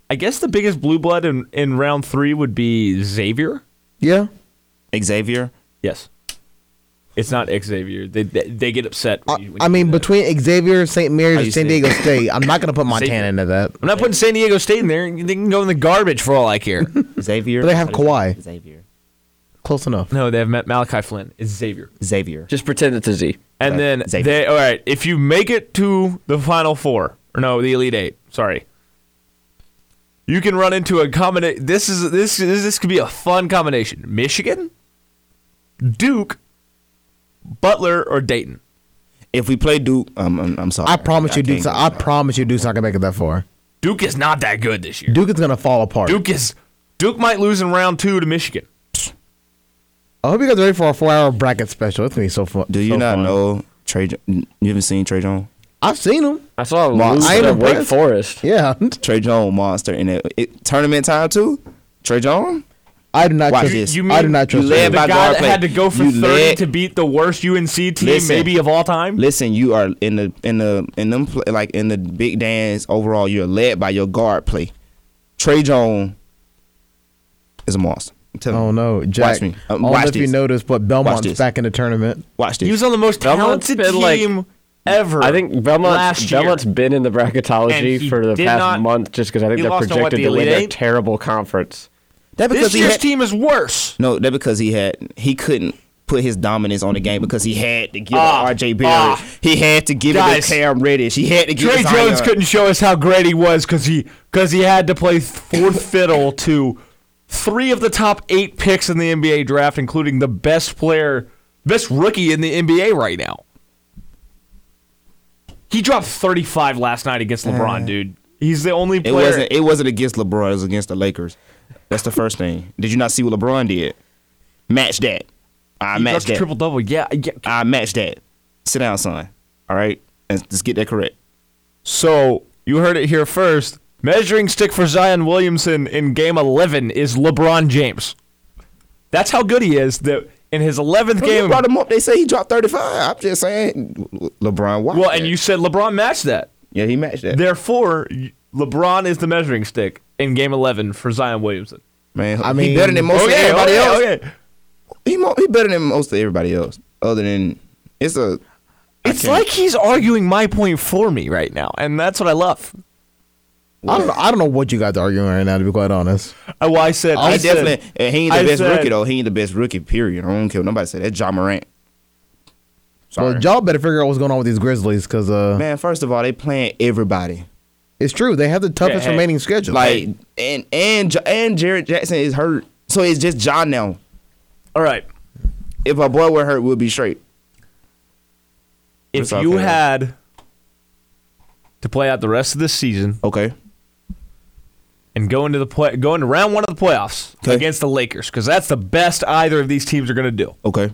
I guess the biggest blue blood in, in round three would be Xavier. Yeah. Xavier. Yes. It's not Xavier. They they, they get upset. I, When you, when I you mean, do that. between Xavier, St. Mary's, and San say Diego? State, I'm not going to put Montana into that. I'm not putting San Diego State in there. They can go in the garbage for all I care. Xavier. But they have How do you say Kawhi. Xavier. Close enough. no, they have Mal- Malachi Flynn. It's Xavier. Xavier. Just pretend it's a Z. And Right. then Xavier. they all right. If you make it to the final four, or no, the elite eight. Sorry. You can run into a combination. This is this this this could be a fun combination. Michigan, Duke, Butler, or Dayton. If we play Duke, um, I'm, I'm sorry. I promise you, can't Duke's. I promise you, Duke's not going to make it that far. Duke is not that good this year. Duke is going to fall apart. Duke is Duke might lose in round two to Michigan. I hope you guys are ready for a four-hour bracket special. It's going to be so fun. Do you so not fun. know Tre? You haven't seen Tre Jones? I've seen him. I saw him Well, lose I am to Wake impressed. Forest. Yeah. Tre Jones monster in it, it tournament time too. Tre Jones. I do not Watch trust. this. You I do mean not you led him. the by guy guard that play. had to go for You 30 led- to beat the worst UNC team Listen. maybe of all time? Listen, you are in the in the in them pl- like in the big dance overall. You're led by your guard play. Tre Jones is a monster. I'm Oh no, Jack. me. I Um, don't know if you this. noticed, but Belmont's this. back in the tournament. Watch this. He was on the most Belmont's talented been, like- team ever. I think Belmont last year. Belmont's been in the bracketology for the past not- month just because I think they're lost on what, projected the to win Elite a terrible conference. that because this year's had, team is worse. no, that because he had he couldn't put his dominance on the game because he had to give Ah, it to RJ Barrett. ah. he had to give it to Cam Reddish. He had to give Tre it Jones couldn't show us how great he was because he because he had to play fourth fiddle to three of the top eight picks in the NBA draft, including the best player, best rookie in the NBA right now. He dropped 35 last night against uh, LeBron, dude. He's the only It player. wasn't. It wasn't against LeBron. It was against the Lakers. That's the first thing. Did you not see what LeBron did? Match that. I he match dropped a that. triple double. Yeah, yeah. I match that. Sit down, son. All right, and just get that correct. So you heard it here first. Measuring stick for Zion Williamson in Game 11 is LeBron James. That's how good he is. That in his 11th They game. brought him up. They say he dropped thirty five. I'm just saying, LeBron. Watch Well, that. and you said LeBron matched that. yeah, he matched that. Therefore, LeBron is the measuring stick in Game 11 for Zion Williamson. Man, I mean, he mean- better than most of Okay, everybody okay, else. okay. He mo- he better than most of everybody else. Other than it's a. I It's like he's arguing my point for me right now, and that's what I love. I don't. know- I don't know what you guys are arguing right now. To be quite honest, Uh, Well, I said, I, I definitely. and he ain't the I best said- rookie though. He ain't the best rookie. Period. I don't care. what Nobody said that. Ja Morant. Sorry, well, y'all better figure out what's going on with these Grizzlies because uh, man. First of all, they playing everybody. it's true they have the toughest hey. remaining schedule. Like and and and Jaren Jackson is hurt, so it's just John now. all right. If our boy were hurt, we'll be straight. If you had to play out the rest of the season Okay. And go into the play, go into round one of the playoffs Okay. against the Lakers, because that's the best either of these teams are going to do. Okay.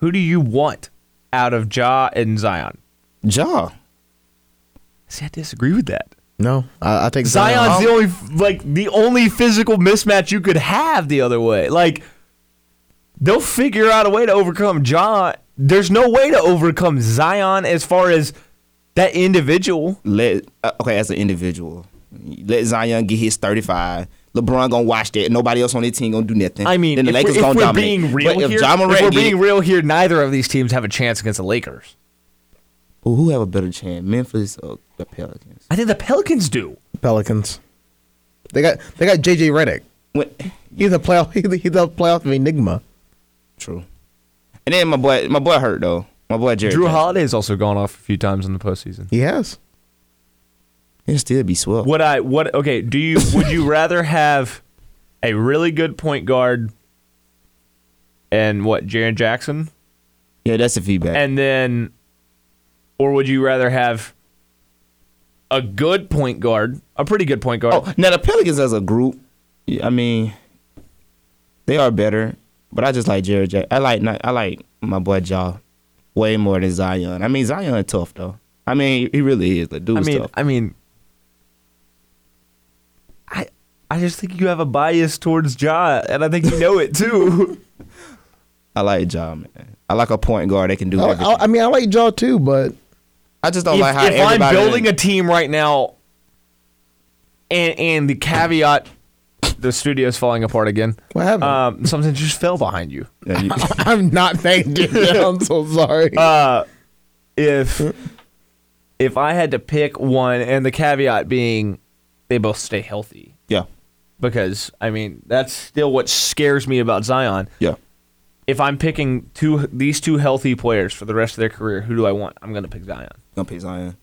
Who do you want out of Ja and Zion? Ja. See, I disagree with that. No, I, I take Zion's Zion. the only like the only physical mismatch you could have the other way. Like they'll figure out a way to overcome Ja. There's no way to overcome Zion as far as that individual. Let uh, okay as an individual, let Zion get his thirty five. LeBron gonna watch that. Nobody else on his team gonna do nothing. I mean, then the if, Lakers we're, gonna we're dominate. being real but if here, Ja if Morant we're being it- real here, neither of these teams have a chance against the Lakers. Well, who have a better chance, Memphis or the Pelicans? I think the Pelicans do. Pelicans. They got they got JJ Redick. When, He's a playoff. He's a, playoff enigma. true. And then my boy, my boy hurt though. My boy Jared. Drew Jackson. Holiday's also gone off a few times in the postseason. He has. He'll still be swept. Would I? What? Okay. Do you? Would you rather have a really good point guard and what? Jaren Jackson, Yeah, that's the feedback. and then, or would you rather have a good point guard, a pretty good point guard? oh, now the Pelicans as a group, I mean, they are better. But I just like Jared. Jack- I like not, I like my boy Ja way more than Zion. I mean, Zion is tough though. I mean, he really is. The I dude's mean, tough. I mean, I I just think you have a bias towards Ja, and I think you know it too. I like Ja, man. I like a point guard that can do I, everything. I, I mean, I like Ja too, but I just don't if like how if I'm everybody. building a team right now, and and the caveat, the studio's falling apart again. what happened? Um, something just fell behind you. Yeah, you- I'm not thanking you. I'm so sorry. Uh, if if I had to pick one, and the caveat being they both stay healthy, yeah, because I mean that's still what scares me about Zion. yeah. If I'm picking two these two healthy players for the rest of their career, who do I want? I'm gonna pick Zion. I'm Gonna pick Zion.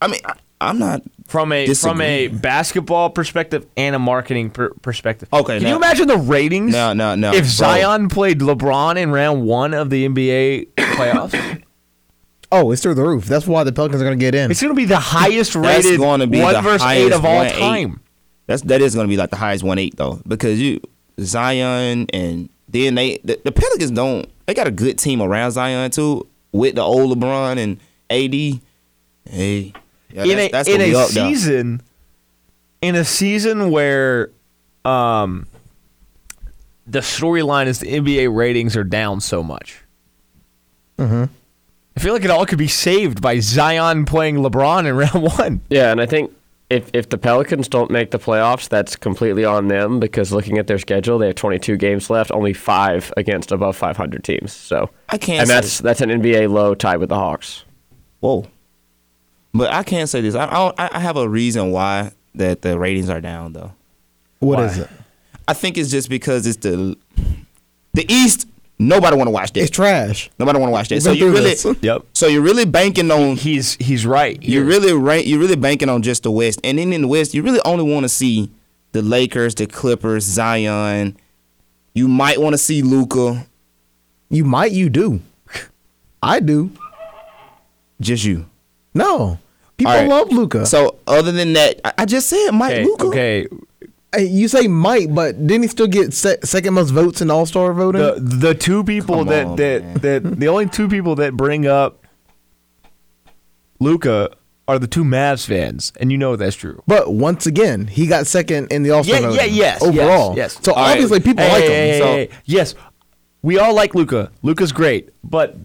I mean, I, I'm not. From a from a basketball perspective and a marketing per- perspective. Okay, Can now- you imagine the ratings? No, no, no. If bro. Zion played LeBron in round one of the NBA playoffs, oh, it's through the roof. That's why the Pelicans are going to get in. it's going to be the highest rated one versus eight of all one eight. Time. That's that is gonna be like the highest one eight though, because you Zion and then they the, the Pelicans don't. They got a good team around Zion too, with the old LeBron and AD. Hey, yeah, in that's, a that's in gonna be a up there. season, in a season where, um, the storyline is the NBA ratings are down so much. Mm-hmm. I feel like it all could be saved by Zion playing LeBron in round one. Yeah, and I think if if the Pelicans don't make the playoffs, that's completely on them because looking at their schedule, they have 22 games left, only five against above 500 teams. So, I can't. and say- that's that's an NBA low tied with the Hawks. whoa. But I can't say this. I I, don't, I I have a reason why that the ratings are down though. What Why? is it? I think it's just because it's the the East. Nobody want to watch that. It's trash. Nobody want to watch that. We've So you really, yep. So you're really banking on He's he's right. You're here. really right. You're really banking on just the West, and then in the West, you really only want to see the Lakers, the Clippers, Zion. You might want to see Luka. You might. You do. I do. Just you. No. People All right. love Luka. So other than that, I, I just said Mike okay, Luka. okay. Hey, you say might, but didn't he still get se- second most votes in All Star voting? The the two people Come that on, that man. that the only two people that bring up Luka are the two Mavs fans, and you know that's true. but once again, he got second in the All Star Yeah, voting. yeah, yes, Overall, yes, yes. So All right. obviously, people Hey, like him. hey, hey, so hey, hey. yes, we all like Luka. Luka's great, but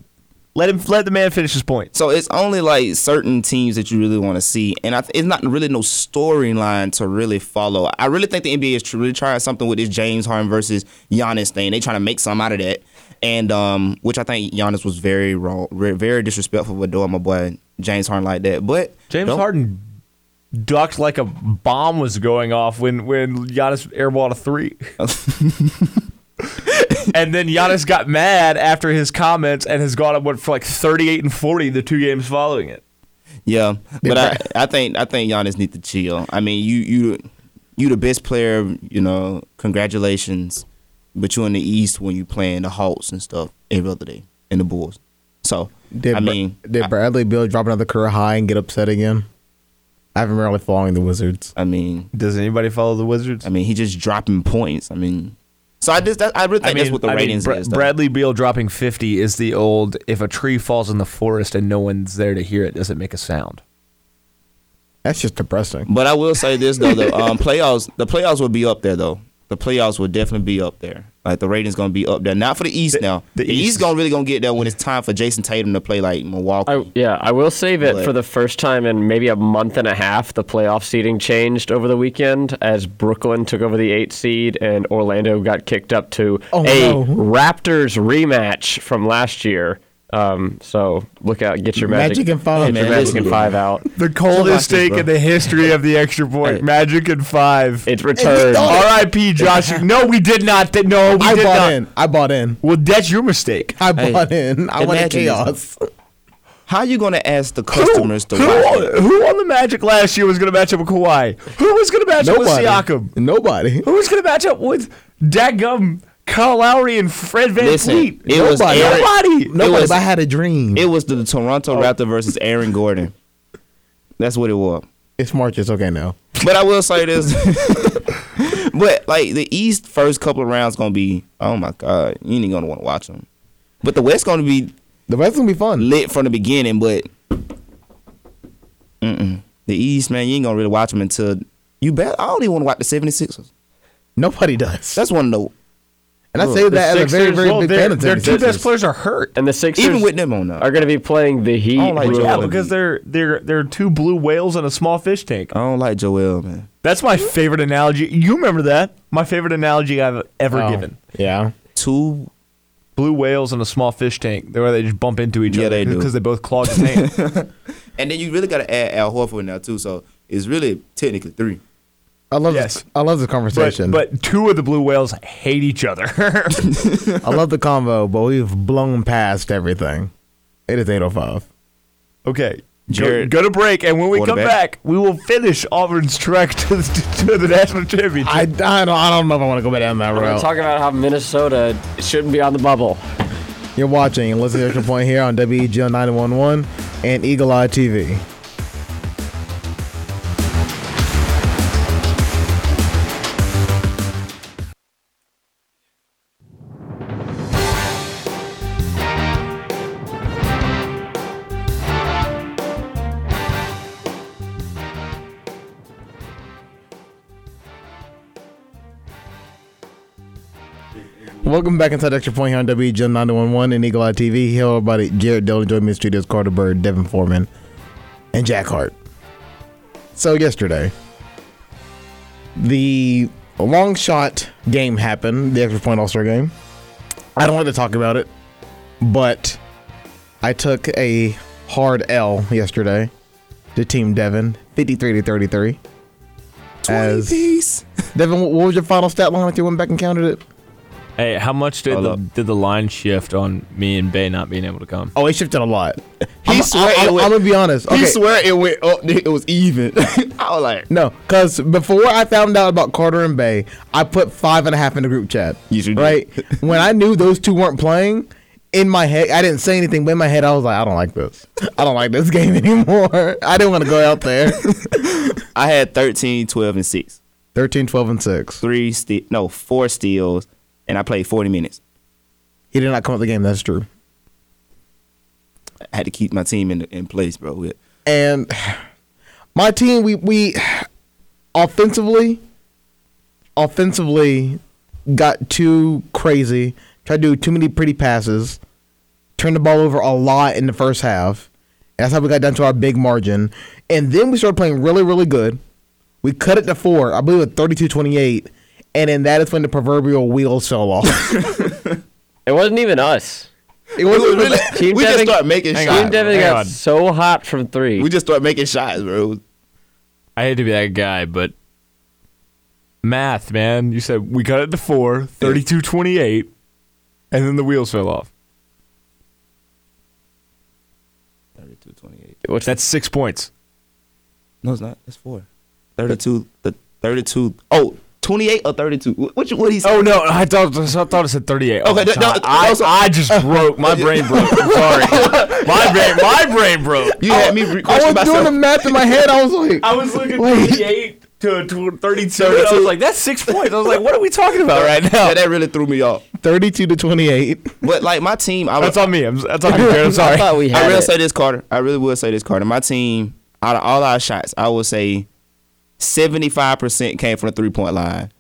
let him let the man finish his point. So it's only like certain teams that you really want to see, and I th- it's not really no storyline to really follow. I really think the NBA is tr- really trying something with this James Harden versus Giannis thing. They trying to make something out of that, and um, which I think Giannis was very wrong, very, very disrespectful for doing my boy James Harden like that. But James don't- Harden ducked like a bomb was going off when when Giannis airballed a three. and then Giannis got mad after his comments and has gone up what, for like 38 and 40 the two games following it. Yeah, but I, I think I think Giannis need to chill. I mean, you you you the best player. You know, congratulations. But you in the East when you playing the Hawks and stuff every other day and the Bulls. So did I Bra- mean, did Bradley Beal drop another career high and get upset again? I haven't really following the Wizards. I mean, Does anybody follow the Wizards? I mean, he just dropping points. I mean, so I just that, I really think that's what the I mean, ratings Bra- is. though. Bradley Beal dropping 50 is the old if a tree falls in the forest and no one's there to hear it, does it make a sound? That's just depressing. But I will say this though, the um, playoffs, the playoffs will be up there though. The playoffs will definitely be up there. Like the ratings gonna be up there. Not for the East now. the The, East East, gonna really gonna get there when it's time for Jayson Tatum to play like Milwaukee. I, yeah, I will say that But- for the first time in maybe a month and a half, the playoff seeding changed over the weekend as Brooklyn took over the eight seed and Orlando got kicked up to Oh, a no. Raptors rematch from last year. Um, so look out, get your magic, Magic and five, get your magic and five out. The coldest this, take in the history of the extra point. Hey. Magic and five. It's returned. R.I.P. Josh. no, we did not. Th- No, we I did bought not. in. I bought in. Well, that's your mistake. I Hey, bought in. I wanted imagine chaos. this. How you gonna ask the customers to who, watch? it? who on the Magic last year was going to match up with Kawhi? Who was going to match up with Siakam? Nobody. Who was going to match up with Dagum, Kyle Lowry, and Fred Van Listen, Fleet? it was Nobody. Aaron- Nobody. Nobody. was- but I had a dream. It was the Toronto Oh. Raptor versus Aaron Gordon. That's what it was. it's March. It's okay now. But I will say this. but like the East first couple of rounds gonna be oh my god, you ain't gonna want to watch them. But the West gonna be The rest gonna be fun. lit from the beginning. But mm-mm. the East man, you ain't gonna really watch them until you bet. I don't even want to watch the 76ers. Nobody does. That's one of the and I say that as a very, very well, big their, fan of their two best players are hurt. And the Sixers even with them on that. are going to be playing the Heat. I don't like who- Joel Yeah, Embiid. because they're they're they're two blue whales in a small fish tank. I don't like Joel man. That's my favorite analogy. You remember that? My favorite analogy I've ever Oh, given. Yeah. Two Blue whales in a small fish tank. They're where they just bump into each Yeah, other they do. because they both clog the tank. and then you really gotta add Al Horford in there too. So it's really technically three. I love Yes. this. I love this conversation. but two of the blue whales hate each other. I love the convo, but we've blown past everything. It is 805. okay. Go, Jared- go to break, and when we come back, we will finish Auburn's trek to the, to the national championship. I, I, don't, I don't know if I want to go back down that We're route. talking about how Minnesota shouldn't be on the bubble. You're watching and listening to Extra Point here on WEGL 911 and Eagle Eye TV. Welcome back inside Extra Point here on WEGL 911 and Eagle Eye TV. Here, everybody. Jared Dillon joined me in the studios, Carter Bird, Devin Foreman, and Jack Hart. So, yesterday, the long shot game happened, the Extra Point All Star game. I don't want to talk about it, but I took a hard L yesterday to Team Devin, 53 to 33. As piece. Devin, what was your final stat line if you went back and counted it? Hey, how much did Hold oh, the, up. did the line shift on me and Bay not being able to come? Oh, it shifted a lot. He I'm, swear I'm, it I'm, went- I'm gonna be honest. He Okay, swear it went up. It was even. I was like, no, because before I found out about Carter and Bay, I put five and a half in the group chat. You sure did. right? when I knew those two weren't playing, in my head, I didn't say anything, but in my head, I was like, I don't like this. I don't like this game anymore. I didn't want to go out there. I had 13, 12, and 6. 13, 12, and 6. Three ste- no, four steals, and I played 40 minutes. He did not come out the game. That's true. I had to keep my team in in place, bro. Yeah. And my team, we we offensively, offensively got too crazy. Tried to do too many pretty passes. Turned the ball over a lot in the first half. That's how we got down to our big margin. And then we started playing really, really good. We cut it to four, I believe, at 32 28. And then that is when the proverbial wheels fell off. It wasn't even us. it wasn't really. Team we Devin, just start making Hang shots. Team Devin got on. so hot from three. We just start making shots, bro. I hate to be that guy, but math, man. You said we got it to four, 32 28, and then the wheels fell off. 32, 28. What's That's six points. No, it's not. It's four. 32. The 32. Oh, 28 or 32. Wh- What, you- what he said? Oh, no. I thought, I thought it said 38. Oh, Okay, no, no, I, no, so- I just broke. My brain broke. I'm sorry. My brain, my brain broke. You had me re- I question was doing the math in my head. I was like, I was looking Wait. 38 to, to 32. and I was like, that's six points. I was like, what are we talking about right now? Yeah, that really threw me off. 32 to 28. But like my team, I That's was, on me. I'm, that's on me, I'm I sorry. thought we had I will it. say this, Carter. I really will say this, Carter. My team, out of all our shots, I would say seventy five percent came from the three point line.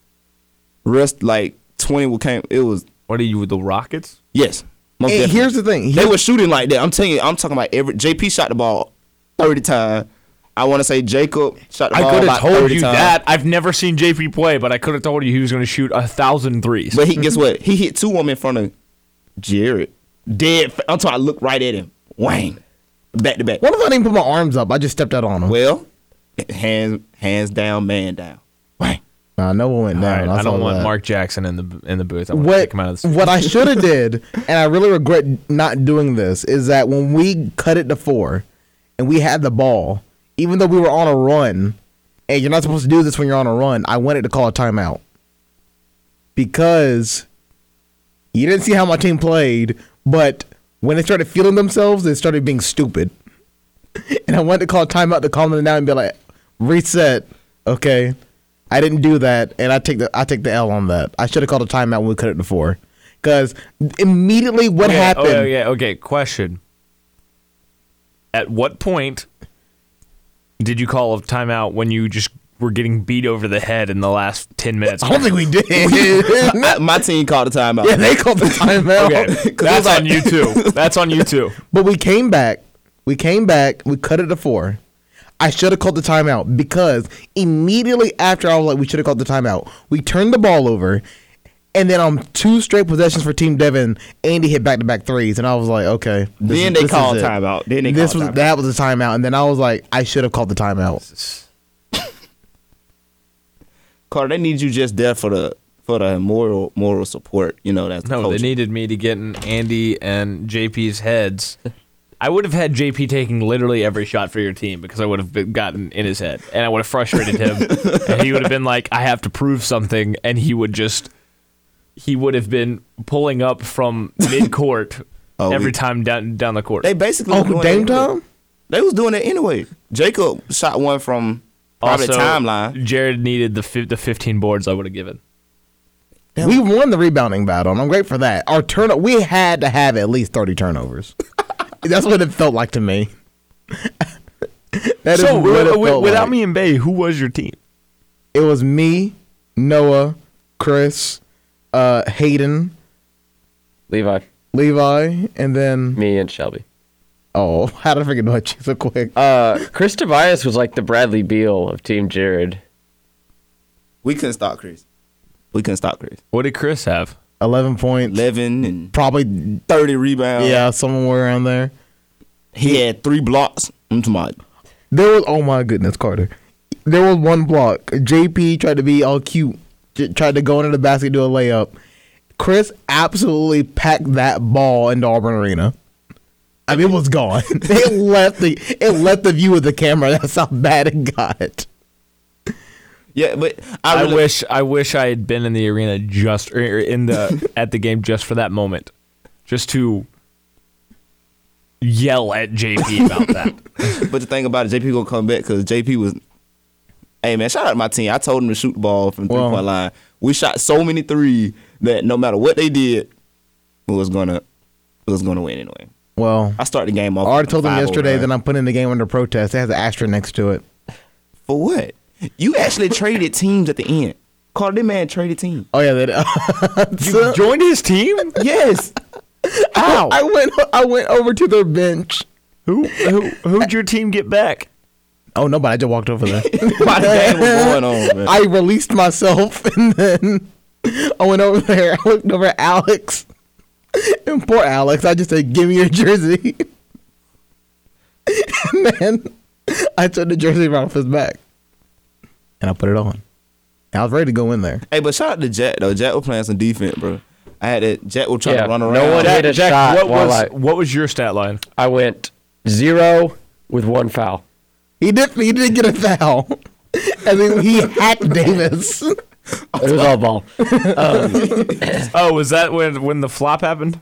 Rest like twenty would came. It was What are you with the Rockets? yes. Most And definitely. here's the thing. they were shooting like that. I'm telling you, I'm talking about every JP shot the ball thirty times. I want to say Jacob shot the I ball could have told 30 you times. that. I've never seen JP play, but I could have told you he was going to shoot a thousand threes. But he guess what? He hit two of them in front of Jared. Dead. fa- I'm talking. I looked right at him. Wang. Back to back. what if I didn't put my arms up? I just stepped out on him. Well, hands hands down, man down. Wang. Nah, no one went down. right, I saw don't want that. Mark Jackson in the in the booth. I want to what take him out of the what I should have did, and I really regret not doing this, is that when we cut it to four, and we had the ball, even though we were on a run, and you're not supposed to do this when you're on a run, I wanted to call a timeout because you didn't see how my team played, but when they started feeling themselves, they started being stupid, and I wanted to call a timeout to calm them down and be like, reset, okay. I didn't do that, and I take the I take the L on that. I should have called a timeout when we cut it to four, because immediately what oh, okay, oh, happened? Oh, yeah, okay. Question: At what point did you call a timeout when you just were getting beat over the head in the last ten minutes? I don't think we did. I- my team called a timeout. yeah, they called the timeout. Okay, that's on you too. That's on you too. But we came back. We came back. We cut it to four. I should have called the timeout because immediately after I was like, we should have called the timeout. We turned the ball over, and then on two straight possessions for Team Devin, Andy hit back to back threes, and I was like, okay. this Then is- they this is called it. timeout. Then they this called was timeout. that was a timeout, and then I was like, I should have called the timeout. Carter, they need you just there for the for the moral moral support. You know that's the No, they needed me to get in Andy and JP's heads. I would have had JP taking literally every shot for your team because I would have been gotten in his head and I would have frustrated him. and he would have been like, I have to prove something. And he would just, he would have been pulling up from mid court Oh, every we- time down down the court. They basically Oh, Dame anyway. Time? They was doing it anyway. Jacob shot one from probably also, timeline. Jared needed the fi- the 15 boards I would have given. We won the rebounding battle, and I'm great for that. Our turn, we had to have at least 30 turnovers. That's what it felt like to me. that is so, what it wi- felt without like. me and Bay, who was your team? it was me, Noah, Chris, uh, Hayden, Levi, Levi, and then me, and Shelby. oh, how did I forget about you so quick? Uh, Chris Tobias was like the Bradley Beal of Team Jared. We couldn't stop Chris. We couldn't stop Chris. What did Chris have? 11 points, Eleven and probably thirty rebounds. yeah, somewhere around there. he had three blocks. I'm There was oh my goodness, Carter. There was one block. JP tried to be all cute, j- tried to go into the basket do a layup. Chris absolutely packed that ball into Auburn Arena. I mean, it was gone. it left the it left the view of the camera. That's how bad it got. Yeah, but I, I really, wish I wish I had been in the arena just or in the at the game just for that moment, just to yell at JP about that. But the thing about it, JP gonna come back because JP was. Hey man, shout out to my team. I told him to shoot the ball from the Well- three point line. We shot so many three that no matter what they did, we was gonna we was gonna win anyway. Well, I started the game off. I already told them yesterday that I'm putting the game under protest. It has an asterisk next to it. for what? You actually traded teams at the end. Carter, that man traded team. Oh yeah, that. You joined his team? Yes. Ow! I went I went over to their bench. Who who who'd your team get back? Oh no, but I just walked over there. The was going on, man? I released myself and then I went over there. I looked over at Alex. And poor Alex, I just said, Give me your jersey. and then I took the jersey right off his back. And I put it on. I was ready to go in there. hey, but shout out to Jack though. Jack was playing some defense, bro. I had it. Jack was trying Yeah, to run no around. one hit a shot what while was I- what was your stat line? I went zero with one foul. He did he did get a foul. And then he hacked Davis. It was all ball. Oh, was that when when the flop happened?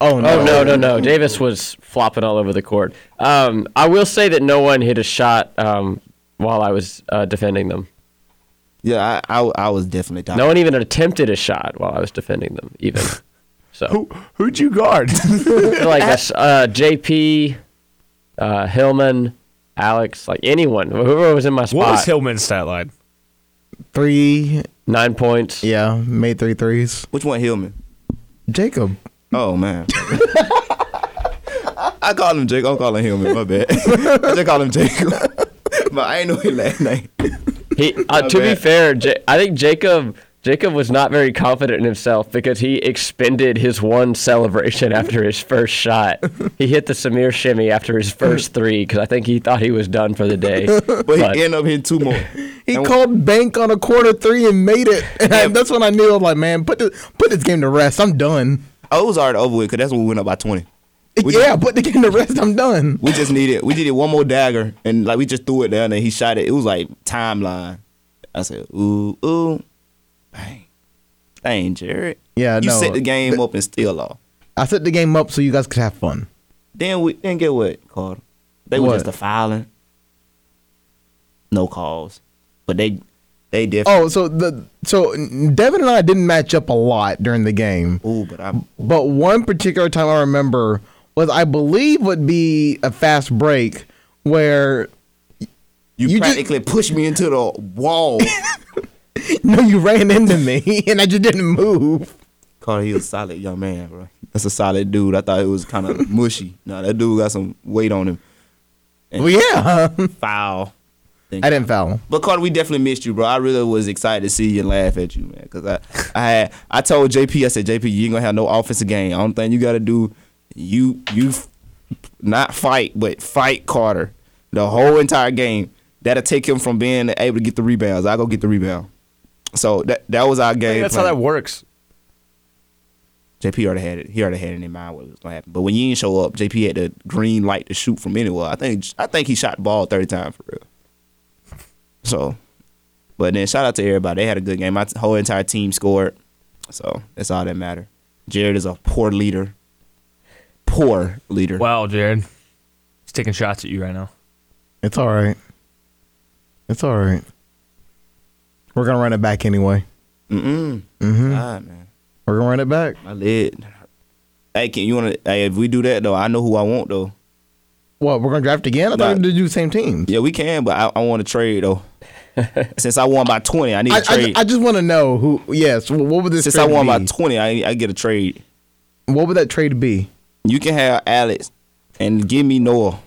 Oh no. Oh no, no, no! Davis was flopping all over the court. Um, I will say that no one hit a shot um, while I was uh, defending them. Yeah, I, I, I was definitely down. No one even attempted a shot while I was defending them, even. So Who who'd you guard? like a s uh, JP, uh, Hillman, Alex, like anyone, whoever was in my spot. What was. Hillman's stat line? Three, Nine points. yeah, made three threes. Which one, Hillman? Jacob. Oh man. I call him Jake. I'm calling him Hillman. My bad. I just call him Jacob. but I ain't know his last name. He, uh, My to be fair, J- I think Jacob Jacob was not very confident in himself because he expended his one celebration after his first shot. he hit the Samir shimmy after his first three because I think he thought he was done for the day. But he ended up hitting two more. He And- called bank on a quarter three and made it. And I- that's when I knew I was like, man, put this put this game to rest. I'm done. Oh, it was already over with because that's when we went up by 20. We yeah, put the game to rest. I'm done. We just needed we needed one more dagger and like we just threw it down and he shot it. It was like timeline. I said, ooh, ooh, bang. Dang, Jared. Yeah, You no. set the game up and still lost. I set the game up so you guys could have fun. Then we then get what, Carter? They were just a filing. No calls. But they they definitely Oh, so the so Devin and I didn't match up a lot during the game, Ooh, but I but one particular time I remember was I believe would be a fast break where you, You just- practically pushed me into the wall. no you ran into me and I just didn't move. Carter, he was a solid young man, bro. That's a solid dude. I thought it was kind of mushy. No, that dude got some weight on him. Well, yeah, Foul. I didn't foul him. But Carter, we definitely missed you, bro. I really was excited to see you and laugh at you, man. Cause I, I had, I told JP, I said, JP, you ain't gonna have no offensive game. Only thing you gotta do, you, you, not fight, but fight Carter the whole entire game. That'll take him from being able to get the rebounds. I go get the rebound. So that that was our game. that's how that works. JP already had it. He already had it in mind what was gonna happen. But when you didn't show up, JP had the green light to shoot from anywhere. I think I think he shot the ball thirty times for real. So, but then shout out to everybody. They had a good game. My whole entire team scored. So that's all that matter. Jared is a poor leader. Poor leader. Wow, Jared. He's taking shots at you right now. It's all right. It's all right. We're gonna run it back anyway. Mm-mm. Mm-hmm. God, man. We're gonna run it back. My lid. Hey, can you wanna hey, if we do that though, I know who I want though. What? We're gonna draft again? I Nah. thought we did do the same team. Yeah, we can, but I, I want to trade though. Since I won by twenty, I need I, to trade. I, I just want to know who. Yes. wh- What would this? Since I trade won by twenty, I I get a trade. What would that trade be? You can have Alex and give me Noah.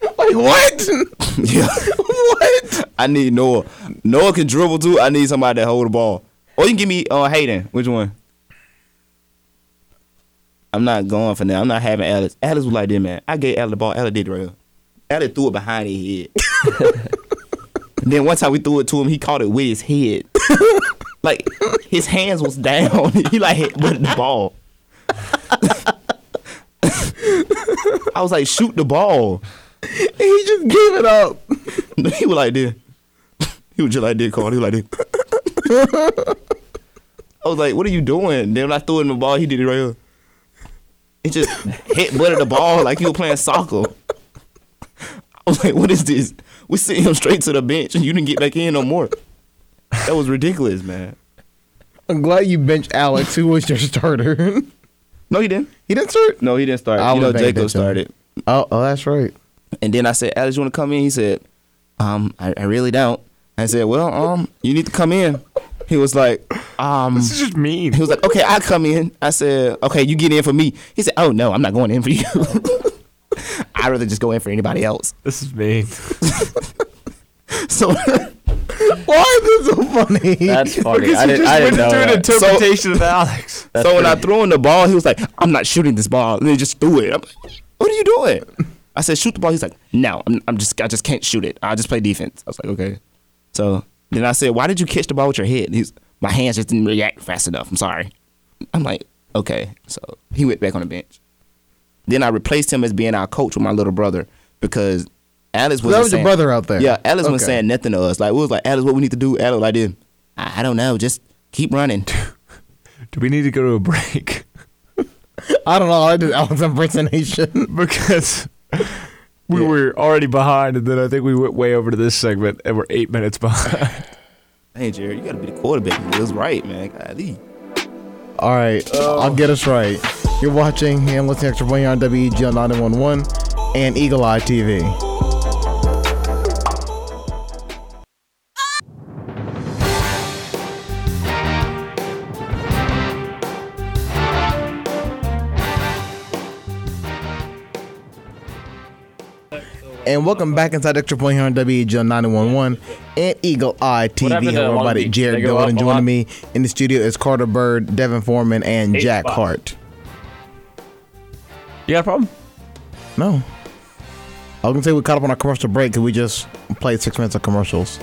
Like what? yeah, what? I need Noah. Noah can dribble too. I need somebody to hold the ball. Or you can give me uh, Hayden. Which one? I'm not going for that. I'm not having Alex. Alex was like this, man. I gave Alex the ball. Alex did it right. Alex threw it behind his head. then one time we threw it to him, he caught it with his head. like his hands was down. he like hit with the ball. I was like, shoot the ball. He just gave it up. he was like this. He was just like this, Carl. He was like this. I was like, what are you doing? Then when I threw him the ball, he did it right here. He just hit butted the ball like he was playing soccer. I was like, what is this? We sent him straight to the bench and you didn't get back in no more. That was ridiculous, man. I'm glad you benched Alex, who was your starter. No, he didn't. he didn't start. No, he didn't start. I you know, Jacob started. Oh, oh, that's right. And then I said, Alex, you want to come in? He said, um, I, I really don't. I said, well, um, you need to come in. He was like, um, This is just mean. he was like, okay, I'll come in. I said, okay, you get in for me. He said, oh, no, I'm not going in for you. I'd rather just go in for anybody else. This is mean. So, Why is this so funny? That's funny. Because I you didn't, just I went didn't know an that. interpretation of Alex. so when I threw him the ball, he was like, I'm not shooting this ball. And he just threw it. I'm like, what are you doing? I said, shoot the ball. He's like, no, I'm, I'm just, I just can't shoot it. I'll just play defense. I was like, okay. So then I said, why did you catch the ball with your head? He's, my hands just didn't react fast enough. I'm sorry. I'm like, okay. So he went back on the bench. Then I replaced him as being our coach with my little brother because Alice was that was your brother out there. Yeah, Alice was Okay. saying nothing to us. Like we was like, Alice, what we need to do? Alice like this. I, I don't know. Just keep running. Do we need to go to a break? I don't know. I did Alex impersonation. because we Yeah. were already behind, and then I think we went way over to this segment, and we're eight minutes behind. hey, Jared, you gotta be the quarterback. It was right, man. Golly. All right, oh. I'll get us right. You're watching and listening to Extra Point on WEGL 911 and Eagle Eye TV. And welcome back inside Extra Point here on WEGL 911 and Eagle Eye TV. Hello, everybody. Jared They go Gold up and joining me in the studio is Carter Bird, Devin Foreman, and Eight Jack spots. Hart. You got a problem? No. I was gonna say we caught up on our commercial break because we just played six minutes of commercials.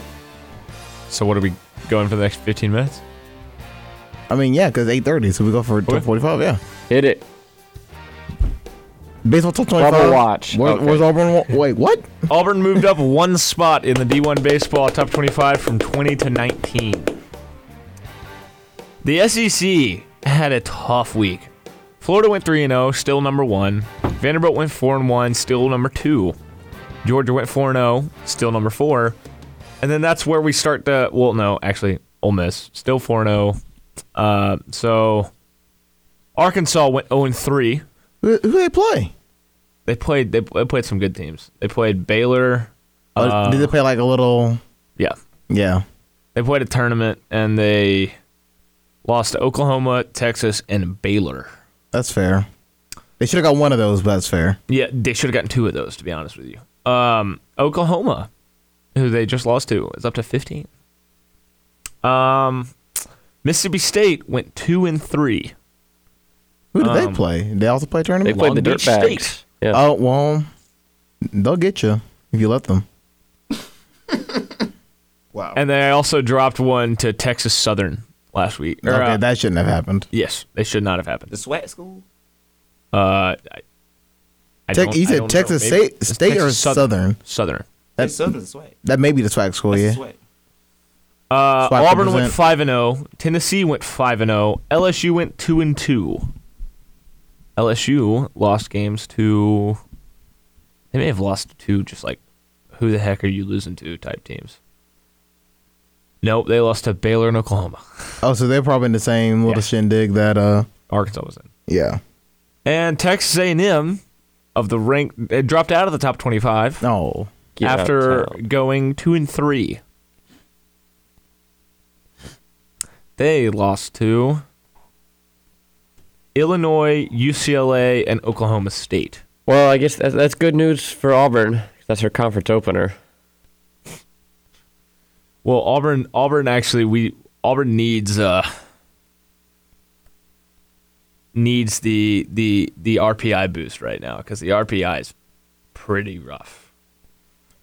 So what are we going for the next 15 minutes? I mean, yeah, because eight thirty, so we go for Okay. forty five. Yeah, Hit it. Baseball top twenty Bubble watch. Where, Okay. Where's Auburn? Wait, what? Auburn moved up one spot in the D1 baseball top 25 from 20 to 19. The SEC had a tough week. Florida went 3 0, still number 1. Vanderbilt went 4 1, still number 2. Georgia went 4 0, still number 4. And then that's where we start the well no, actually Ole Miss still 4 0. Uh, so Arkansas went 0 3. Who, who they play? They played they, they played some good teams. They played Baylor. Uh, Uh, did they play like a little? Yeah. Yeah. They played a tournament and they lost to Oklahoma, Texas, and Baylor. That's fair. They should have got one of those, but that's fair. Yeah, they should have gotten two of those, to be honest with you. Um, Oklahoma, who they just lost to, is up to 15. Um, Mississippi State went two and three. Who did they Um, play? Did they also play tournament. They played Long the Beach Dirtbags. State. Yeah. Oh well, they'll get you if you let them. Wow. And they also dropped one to Texas Southern last week. Or, okay, uh, that shouldn't have happened. yes, they should not have happened. The SWAT school? Uh, I, I Tech- don't- you I said don't know. Texas Maybe- State- it's State or Texas Southern? Southern. That's Southern's SWAT. That may be the swag school, That's yeah. the Uh, Swag Auburn went five and zero. Tennessee went five and zero. LSU went two and two. LSU lost games to. They may have lost to just like, who the heck are you losing to? Type teams. Nope, they lost to Baylor and Oklahoma. Oh, so they're probably in the same little Yeah. shindig that uh, Arkansas was in. yeah. And Texas A&M of the rank, it dropped out of the top twenty-five No, Get out after going two and three. They lost to Illinois, UCLA, and Oklahoma State. Well, I guess that's, that's good news for Auburn. That's her conference opener. Well, Auburn, Auburn actually, we Auburn needs uh needs the the the RPI boost right now because the RPI is pretty rough.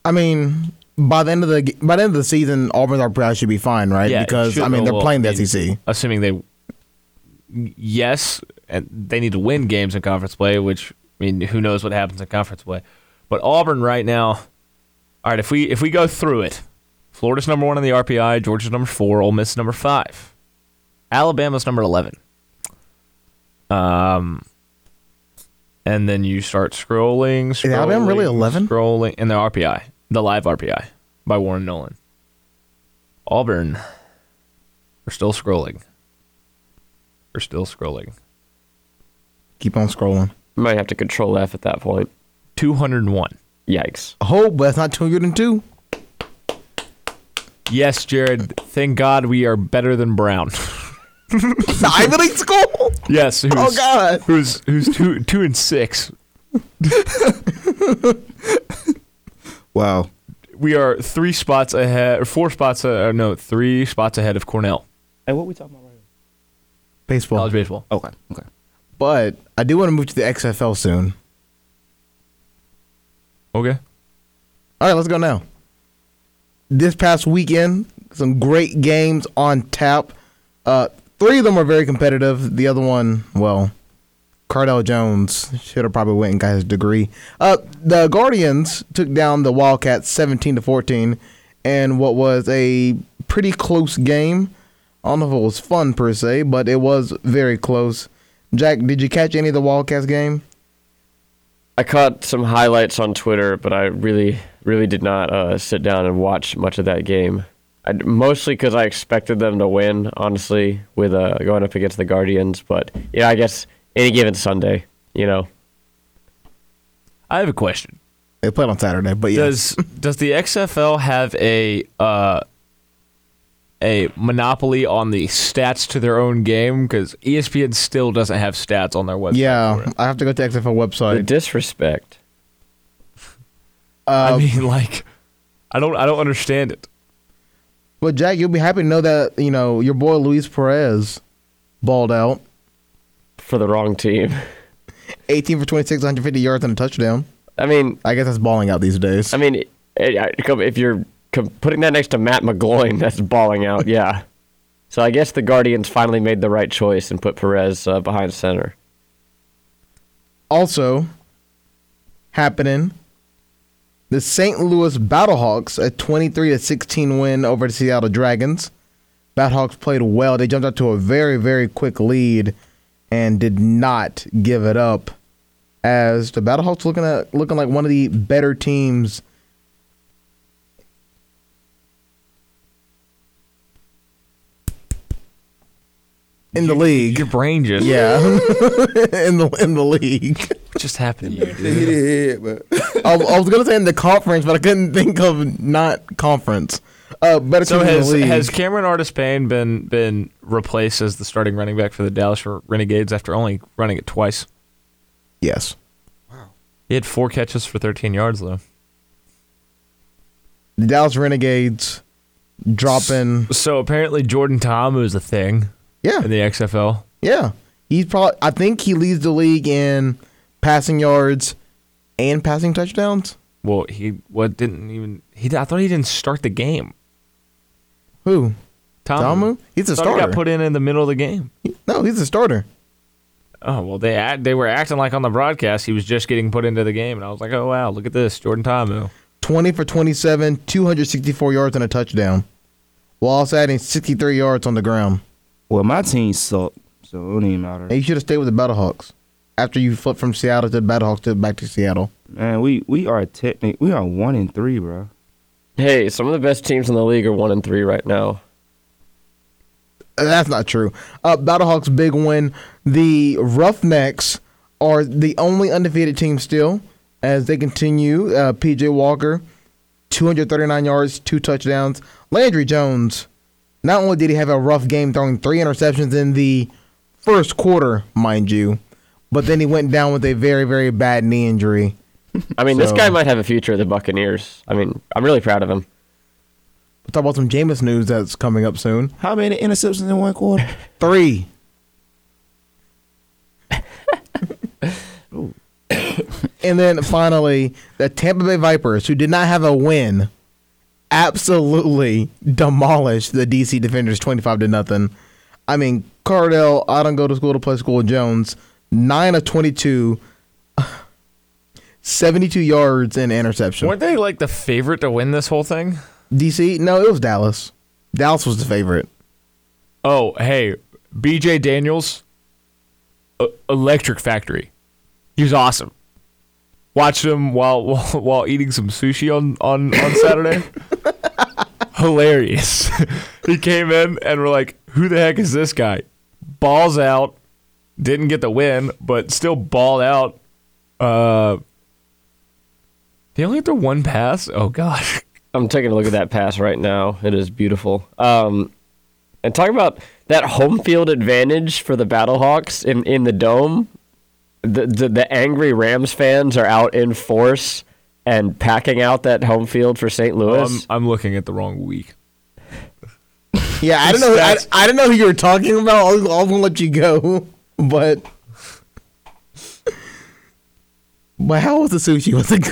I mean by the end of the by the end of the season, Auburn's RPI should be fine, right? Yeah, because I mean they're well. playing I the mean, SEC. assuming they yes and they need to win games in conference play which i mean who knows what happens in conference play but auburn right now all right if we if we go through it florida's number one in the rpi georgia's number four Ole miss number five alabama's number 11 um and then you start scrolling, scrolling Alabama really 11? scrolling in the rpi the live rpi by warren nolan auburn we're still scrolling. We're still scrolling. Keep on scrolling. Might have to control F at that point. 201. Yikes. Oh, but that's not two hundred and two. Yes, Jared. Thank God we are better than Brown. The Ivy League school. yes. Who's, Oh God. Who's who's two two and six? Wow. We are three spots ahead, or four spots. Uh, no, three spots ahead of Cornell. And what are we talking about right now? Baseball. College baseball. Okay, okay. But I do want to move to the XFL soon. Okay. All right, let's go now. This past weekend, some great games on tap. Uh, three of them are very competitive. The other one, well, Cardale Jones should have probably went and got his degree. Uh, the Guardians took down the Wildcats 17 to 14, and what was a pretty close game. I don't know if it was fun per se, but it was very close. Jack, did you catch any of the Wildcats game? I caught some highlights on Twitter, but I really, really did not uh, sit down and watch much of that game. I, mostly because I expected them to win, honestly, with uh, going up against the Guardians. But yeah, I guess any given Sunday, you know, I have a question. They played on Saturday, but yes. Does does the XFL have a uh, a monopoly on the stats to their own game? Because ESPN still doesn't have stats on their website. Yeah. I have to go to XFL the website. disrespect. I uh, mean, like, I don't, I don't understand it. Well, Jack, you'll be happy to know that you know your boy Luis Perez balled out, For the wrong team. 18 for 26, 150 yards and a touchdown. I mean, I guess that's balling out these days. I mean, if you're com- putting that next to Matt McGloin, that's balling out. Yeah. So I guess the Guardians finally made the right choice and put Perez uh, behind center. also happening, the St. Louis Battlehawks a 23 to 16 win over the Seattle Dragons. Battlehawks played well. They jumped out to a very very quick lead and did not give it up. As the Battlehawks looking at looking like one of the better teams in the league. Your brain just, Yeah, in the in the league. what just happened to you, dude? Hit his head, but I, I was gonna say in the conference, but I couldn't think of not conference. Uh, better So teams in has league. has Cameron Artis Payne been been replaced as the starting running back for the Dallas Renegades after only running it twice? yes, Wow. He had four catches for 13 yards though. the Dallas Renegades dropping. So apparently Jordan Ta'amu is a thing Yeah, in the XFL. yeah. He's probably. I think he leads the league in passing yards and passing touchdowns. Well, he what didn't even he I thought he didn't start the game. Who? Ta'amu? Tamu? He's a Thought he starter. got put in in the middle of the game. no, he's a starter. Oh well, they act, they were acting like on the broadcast he was just getting put into the game, and I was like, oh wow, look at this, Jordan Ta'amu. 20 for 27, 264 yards and a touchdown, while also adding 63 yards on the ground. Well, my team sucked, so it don't even matter. And you should have stayed with the Battlehawks after you flipped from Seattle to the Battlehawks to back to Seattle. Man, we we are technic. We are one in three, bro. Hey, some of the best teams in the league are one and three right now. That's not true. Uh, Battlehawks big win. The Roughnecks are the only undefeated team still as they continue. Uh, PJ Walker, 239 yards, two touchdowns. Landry Jones, not only did he have a rough game throwing three interceptions in the first quarter, mind you, but then he went down with a very, very bad knee injury. I mean, this guy might have a future at the Buccaneers. I mean, I'm really proud of him. We'll talk about some Jameis news that's coming up soon. How many interceptions in one quarter? Three. and then finally, the Tampa Bay Vipers, who did not have a win, absolutely demolished the DC Defenders 25 to nothing. I mean, Cardale, I don't go to school to play school with Jones, 9 of 22, 72 yards and interception. Weren't they like the favorite to win this whole thing? DC? No, it was Dallas. Dallas was the favorite. Oh, hey, BJ Daniels, Electric Factory. He was awesome. Watched him while while, while eating some sushi on on on Saturday. Hilarious. he came in and we're like, "Who the heck is this guy?" Balls out. Didn't get the win, but still balled out. Uh, he only threw one pass. Oh gosh. I'm taking a look at that pass right now. It is beautiful. Um, and talk about that home field advantage for the Battlehawks in, in the dome. The, the the angry Rams fans are out in force and packing out that home field for St. Oh, Louis. I'm, I'm looking at the wrong week. Yeah, I don't know. I, I don't know who you were talking about. I'll, I'll let you go, but but how was the sushi? Was it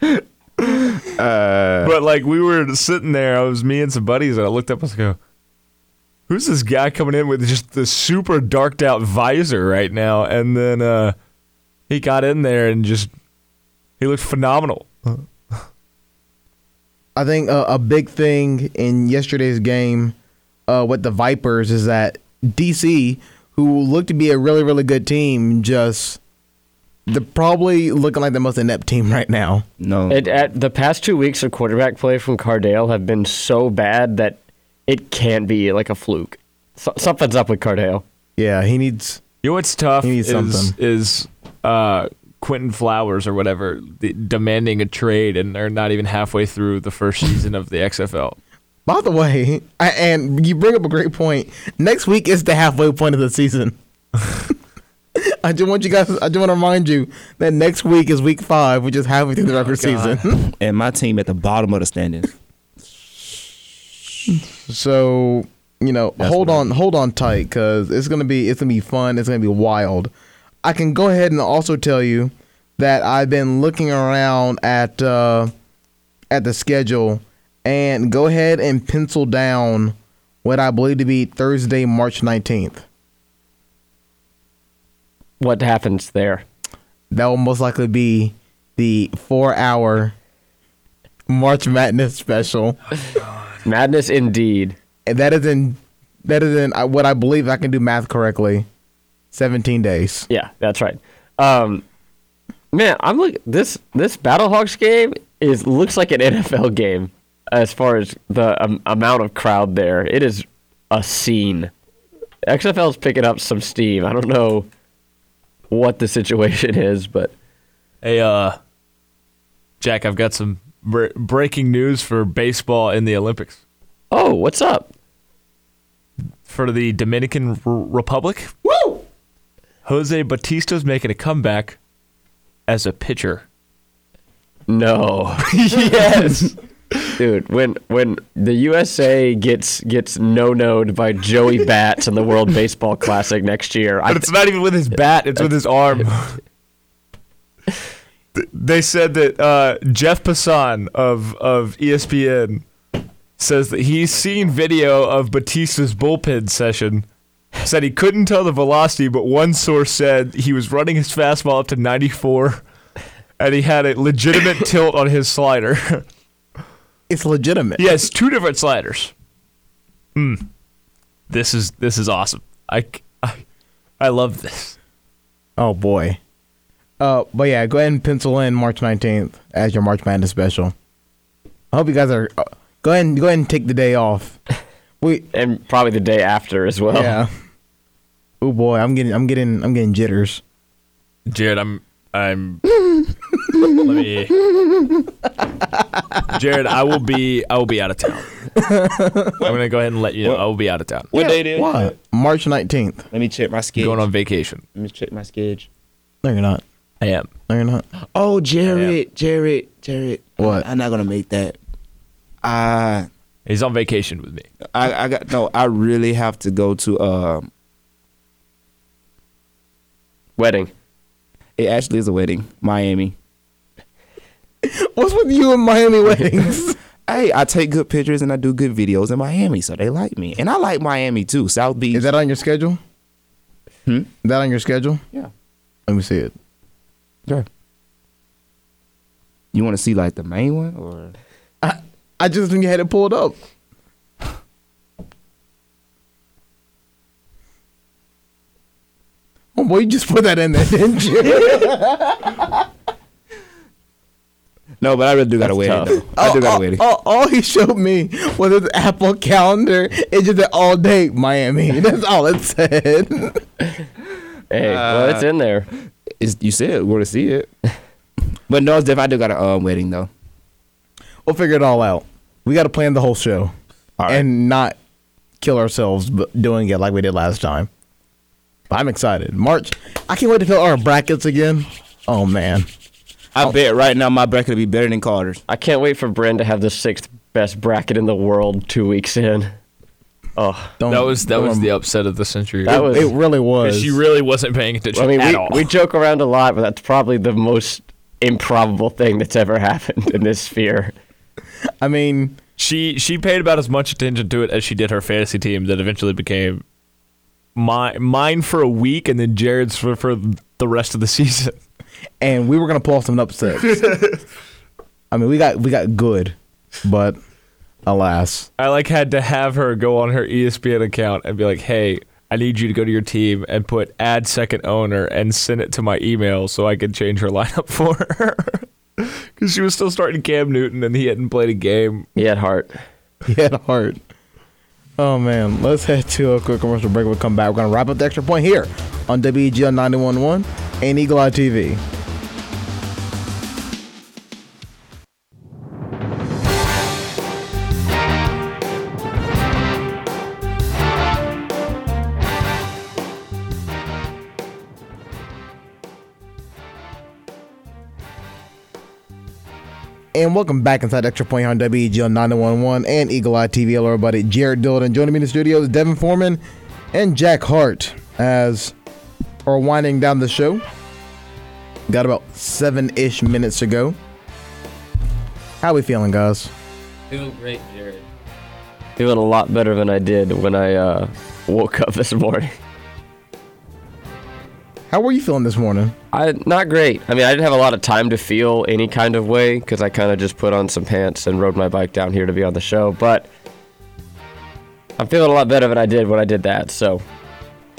good? Uh, but like we were sitting there, I was me and some buddies, and I looked up and I was like, "Who's this guy coming in with just the super darked out visor right now?" And then uh, he got in there and just he looked phenomenal. I think uh, a big thing in yesterday's game uh, with the Vipers is that DC, who looked to be a really really good team, just they're probably looking like the most inept team right now. No. It, at, the past two weeks of quarterback play from Cardale have been so bad that it can't be like a fluke. So, something's up with Cardale. Yeah, he needs. You know what's tough He needs is something. is uh, Quinton Flowers or whatever the, demanding a trade, and they're not even halfway through the first season of the XFL. By the way, I, and you bring up a great point. Next week is the halfway point of the season. I just want you guys. I just want to remind you that next week is week five, which is halfway through the regular season. And my team at the bottom of the standings. so you know, hold on, hold on tight, because it's gonna be it's gonna be fun. It's gonna be wild. I can go ahead and also tell you that I've been looking around at uh, at the schedule and go ahead and pencil down what I believe to be Thursday, March nineteenth. What happens there? That will most likely be the four-hour March Madness special. Madness indeed. And that is in that is in uh, what I believe I can do math correctly. Seventeen days. Yeah, that's right. Um, man, I'm look this this Battlehawks game is looks like an NFL game as far as the um, amount of crowd there. It is a scene. XFL is picking up some steam. I don't know what the situation is, but Hey, uh, Jack, I've got some br- breaking news for baseball in the Olympics. oh, what's up? For the Dominican R- Republic, woo! Jose Bautista's making a comeback as a pitcher. No. yes. Dude, when when the USA gets gets no noed by Joey Bats in the World Baseball Classic next year, I But it's not even with his bat; it's with his arm. They said that uh, Jeff Passan of of ESPN says that he's seen video of Bautista's bullpen session. Said he couldn't tell the velocity, but one source said he was running his fastball up to 94, and he had a legitimate tilt on his slider. It's legitimate. Yes, two different sliders. Hmm. This is this is awesome. I, I, I love this. Oh boy. Uh, but yeah, go ahead and pencil in March nineteenth as your March Madness special. I hope you guys are. Uh, go ahead and go ahead and take the day off. We and probably the day after as well. yeah. Oh boy, I'm getting I'm getting I'm getting jitters. Jared, I'm I'm let me Jared, I will be I will be out of town. I'm gonna go ahead and let you know I will be out of town. What day it is? What? March nineteenth. Let me check my schedule. Going on vacation. Let me check my schedule. No, you're not. I am. No, you're not. Oh, Jared, Jared, Jared. What? I'm not gonna make that. I He's on vacation with me. I, I got no. I really have to go to. Uh, Wedding. it actually is a wedding, Miami. What's with you and Miami weddings? Hey, I take good pictures and I do good videos in Miami, so they like me, and I like Miami too. South Beach. Is that on your schedule? Hmm? Is that on your schedule? Yeah. Let me see it. Sure. You want to see like the main one, or I I just think you had it pulled up. Oh boy, you just put that in there, didn't you? no? But I really do got a wedding. tough. Though. I do got all, a wedding. all- all he showed me was his Apple calendar. It just said all day Miami. That's all it said. Hey, well, it's uh, in there. It's, you said we're to see it, but no, it's definitely I do got a um, wedding though. we'll figure it all out. We got to plan the whole show All right. and not kill ourselves but doing it like we did last time. But I'm excited. March. I can't wait to fill our brackets again. Oh man. I bet right now my bracket will be better than Carter's. I can't wait for Bren to have the sixth best bracket in the world two weeks in. Oh, Don't, That was that don't was rem- the upset of the century. That was- It really was. she really wasn't paying attention I mean, at we, all. we joke around a lot, but that's probably the most improbable thing that's ever happened in this sphere. I mean, she she paid about as much attention to it as she did her fantasy team that eventually became my mine for a week and then Jared's for, for the rest of the season. and we were gonna pull off some upsets. I mean, we got we got good, but alas, I like had to have her go on her ESPN account and be like, "Hey, I need you to go to your team and put add second owner and send it to my email so I can change her lineup for her." Because she was still starting Cam Newton and he hadn't played a game. He had heart. he had heart. Oh man, let's head to a quick commercial break. We'll come back. We're gonna wrap up the extra point here on WEGL 911 and Eagle Eye TV. And welcome back inside Extra Point on WEGL 911 and Eagle Eye TV. Hello, everybody. Jared Dillon. Joining me in the studio is Devin Foreman and Jack Hart as we're winding down the show. Got about seven ish minutes to go. How we feeling, guys? Feeling great, Jared. Feeling a lot better than I did when I uh, woke up this morning. How were you feeling this morning? I not great. I mean, I didn't have a lot of time to feel any kind of way because I kind of just put on some pants and rode my bike down here to be on the show. But I'm feeling a lot better than I did when I did that. So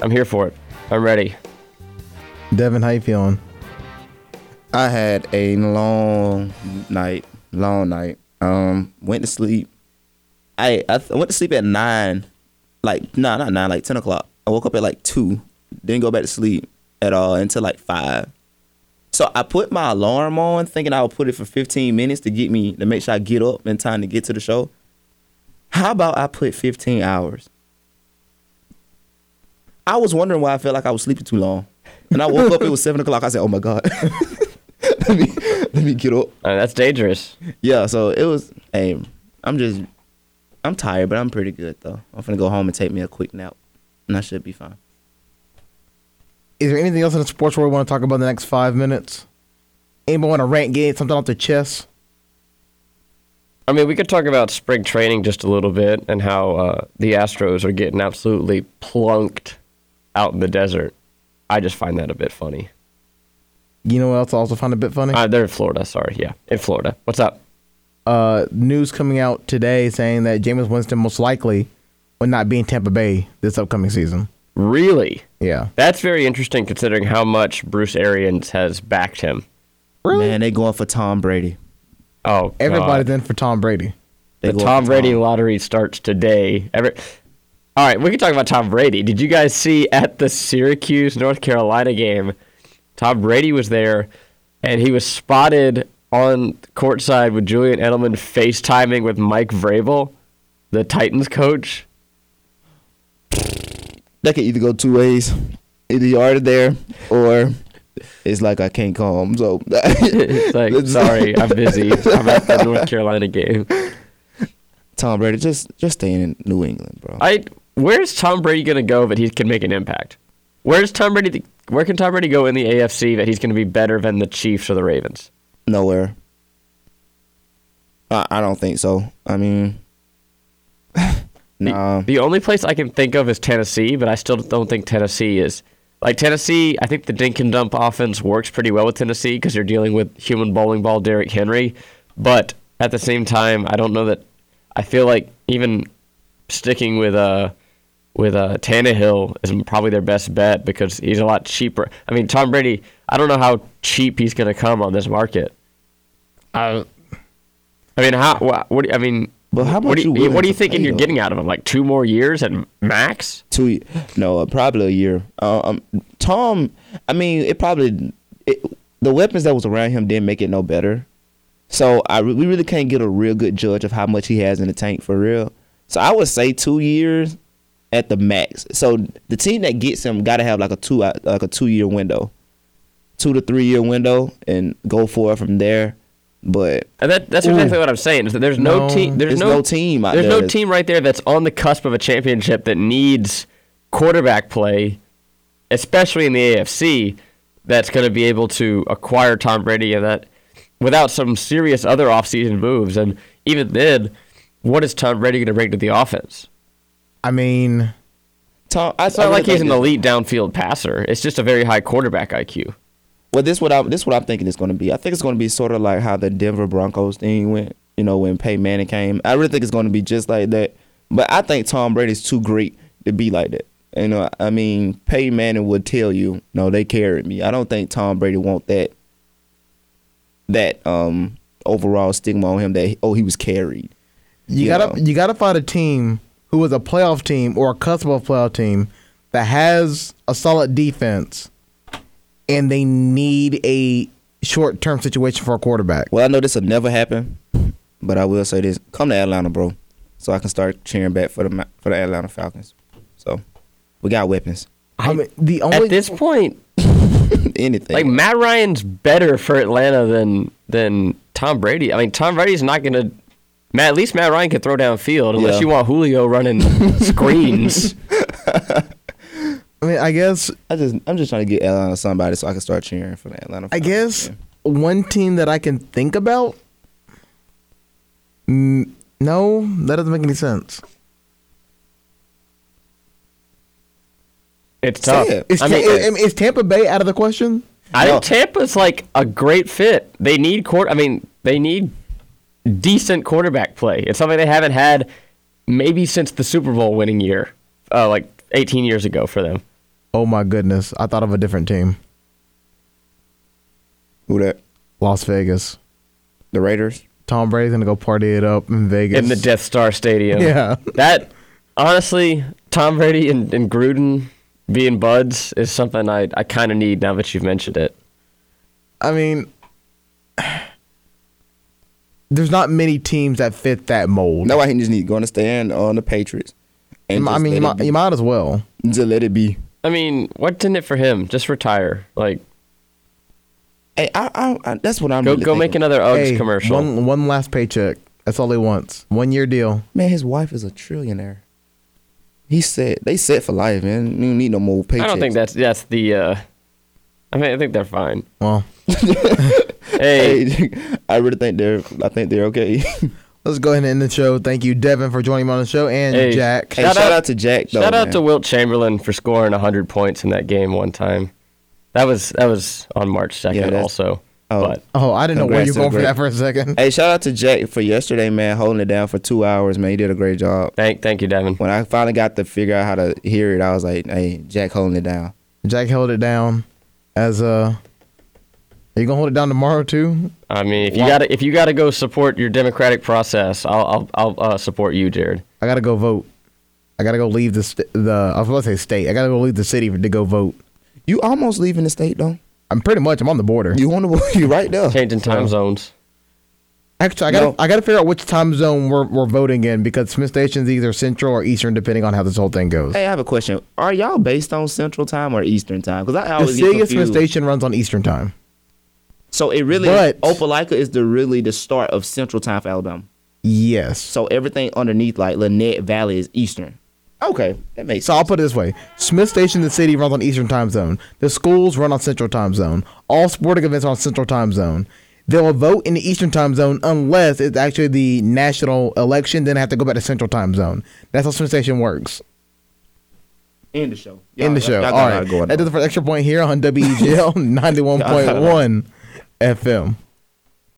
I'm here for it. I'm ready. Devin, how you feeling? I had a long night, long night. Um, went to sleep. I I th- went to sleep at nine, like no, not nine, like ten o'clock. I woke up at like two. Didn't go back to sleep at all until like five. So I put my alarm on, thinking I would put it for fifteen minutes to get me to make sure I get up in time to get to the show. How about I put fifteen hours? I was wondering why I felt like I was sleeping too long, and I woke up. It was seven o'clock. I said, "Oh my god." let me let me get up. Uh, that's dangerous. Yeah, so it was. Hey, I'm just, I'm tired, but I'm pretty good though. I'm gonna go home and take me a quick nap, and I should be fine. Is there anything else in the sports world we want to talk about in the next five minutes? Anybody want to rant, get something off their chest? I mean, we could talk about spring training just a little bit and how uh, the Astros are getting absolutely plunked out in the desert. I just find that a bit funny. You know what else I also find a bit funny? Uh, they're in Florida. Sorry, yeah, in Florida. What's up? uh, news coming out today saying that Jameis Winston most likely will not be in Tampa Bay this upcoming season. Really? Yeah. That's very interesting considering how much Bruce Arians has backed him. Really? Man, they going for Tom Brady. Oh, Everybody's in for Tom Brady. They the Tom for Brady lottery starts today. Every, all right, we can talk about Tom Brady. Did you guys see at the Syracuse North Carolina game? Tom Brady was there, and he was spotted on courtside with Julian Edelman FaceTiming with Mike Vrabel, the Titans coach. That could either go two ways. Either you're already there, or it's like I can't come. So It's like, sorry, I'm busy. I'm at the North Carolina game. Tom Brady, just just stay in New England, bro. I where's Tom Brady gonna go that he can make an impact? Where's Tom Brady? Where can Tom Brady go in the AFC that he's gonna be better than the Chiefs or the Ravens? Nowhere. I, I don't think so. I mean, nah. The only place I can think of is Tennessee, but I still don't think Tennessee is like Tennessee. I think the dink and dump offense works pretty well with Tennessee because you're dealing with human bowling ball Derrick Henry. But at the same time, I don't know that. I feel like even sticking with uh with uh Tannehill is probably their best bet because he's a lot cheaper. I mean, Tom Brady. I don't know how cheap he's going to come on this market. Uh, I mean, how? What? what do you- I mean. But how what much do you, you what are you thinking you're though? getting out of him? Like two more years at max? two no uh, probably a year. Uh, um tom i mean it probably it, the weapons that was around him didn't make it no better. So i we really can't get a real good judge of how much he has in the tank for real. So i would say two years at the max. So the team that gets him got to have like a two out- like a two year window. Two to three year window and go for it from there but And that, that's mm. exactly what I'm saying. Is that there's no, No, team. There's there's no, no team out There's there no that's- team right there that's on the cusp of a championship that needs quarterback play, especially in the AFC, that's going to be able to acquire Tom Brady and that without some serious other offseason moves. And even then, what is Tom Brady going to bring to the offense? I mean, tom I, It's not like he's an elite downfield passer. It's just a very high quarterback IQ. Well, this what I this what I'm thinking it's going to be. I think it's going to be sort of like how the Denver Broncos thing went. You know, when Peyton Manning came, I really think it's going to be just like that. But I think Tom Brady's too great to be like that. You know, I mean, Peyton Manning would tell you, "No, they carried me." I don't think Tom Brady want that that um overall stigma on him that oh he was carried. you You gotta know. you gotta find a team who is a playoff team or a cusp of playoff team that has a solid defense, and they need a short term situation for a quarterback. Well, I know this will never happen, but I will say this: come to Atlanta, bro, so I can start cheering back for the for the Atlanta Falcons. So we got weapons. I mean, the only At this point, anything. Like Matt Ryan's better for Atlanta than than Tom Brady. I mean, Tom Brady's not gonna. Matt, at least Matt Ryan can throw downfield unless Yeah. you want Julio running screens. I mean, I guess I just I'm just trying to get Atlanta somebody so I can start cheering for the Atlanta. I Falcons. guess one team that I can think about. Mm, no, that doesn't make any sense. It's tough. it. Is, I mean, is, is Tampa Bay out of the question? I No. think Tampa's like a great fit. They need court. I mean, they need decent quarterback play. It's something they haven't had maybe since the Super Bowl winning year, uh, like 18 years ago for them. Oh my goodness! I thought of a different team. Who that? Las Vegas. The Raiders. Tom Brady's gonna go party it up in Vegas. in the Death Star Stadium. Yeah. That honestly, Tom Brady and, and Gruden being buds is something I, I kind of need now that you've mentioned it. I mean, there's not many teams that fit that mold. No, I think just need going to stand on the Patriots. And I mean, you might, you might as well. Just let it be. I mean, what's in it for him? Just retire. Like, Hey, I, I, I, that's what I'm. go really go make another Uggs Hey, commercial. One one last paycheck. That's all he wants. One year deal. Man, his wife is a trillionaire. He said they set for life, man. You don't need no more paychecks. I don't think that's that's the. Uh, I mean, I think they're fine. Well, Hey, Hey, I really think they're. I think they're okay. let's go ahead and end the show. Thank you, Devin, for joining me on the show, and Hey. Jack. hey, Shout shout, out- out, to Jack. Though, shout out to Wilt Chamberlain for scoring 100 points in that game one time. That was that was on March 2nd Yeah, also. Oh. But Oh, I didn't know where you Congrats were going for that for a second. Hey, shout out to Jack for yesterday, man, holding it down for two hours, man. He did a great job. thank thank you, Devin. When I finally got to figure out how to hear it, I was like, "Hey, Jack, holding it down." Jack held it down. As uh, are you gonna hold it down tomorrow too? I mean, if you gotta if you gotta go support your democratic process, I'll I'll, I'll uh, support you, Jared. I gotta go vote. I gotta go leave the st- the. I was about to say state. I gotta go leave the city to go vote. You almost leaving the state though. I'm pretty much. I'm on the border. You want to? You right there. Changing time zones. Actually, I gotta No. I gotta figure out which time zone we're, we're voting in because Smith Station's either central or eastern, depending on how this whole thing goes. Hey, I have a question. Are y'all based on Central Time or Eastern Time? Because I the always get city of Smith confused. Station runs on Eastern time. So it really, But- Opelika is the really the start of Central Time for Alabama. Yes. So everything underneath like Lanett Valley is Eastern. Okay, that makes So I'll put it this way: Smith Station, the city, runs on Eastern time zone. The schools run on Central time zone. All sporting events are on Central time zone. They'll vote in the Eastern time zone unless it's actually the national election. Then I have to go back to Central time zone. That's how Smith Station works. End the show. in the Y'all- show. y'all All right. going That does it for extra point here on WEGL 91.1 FM.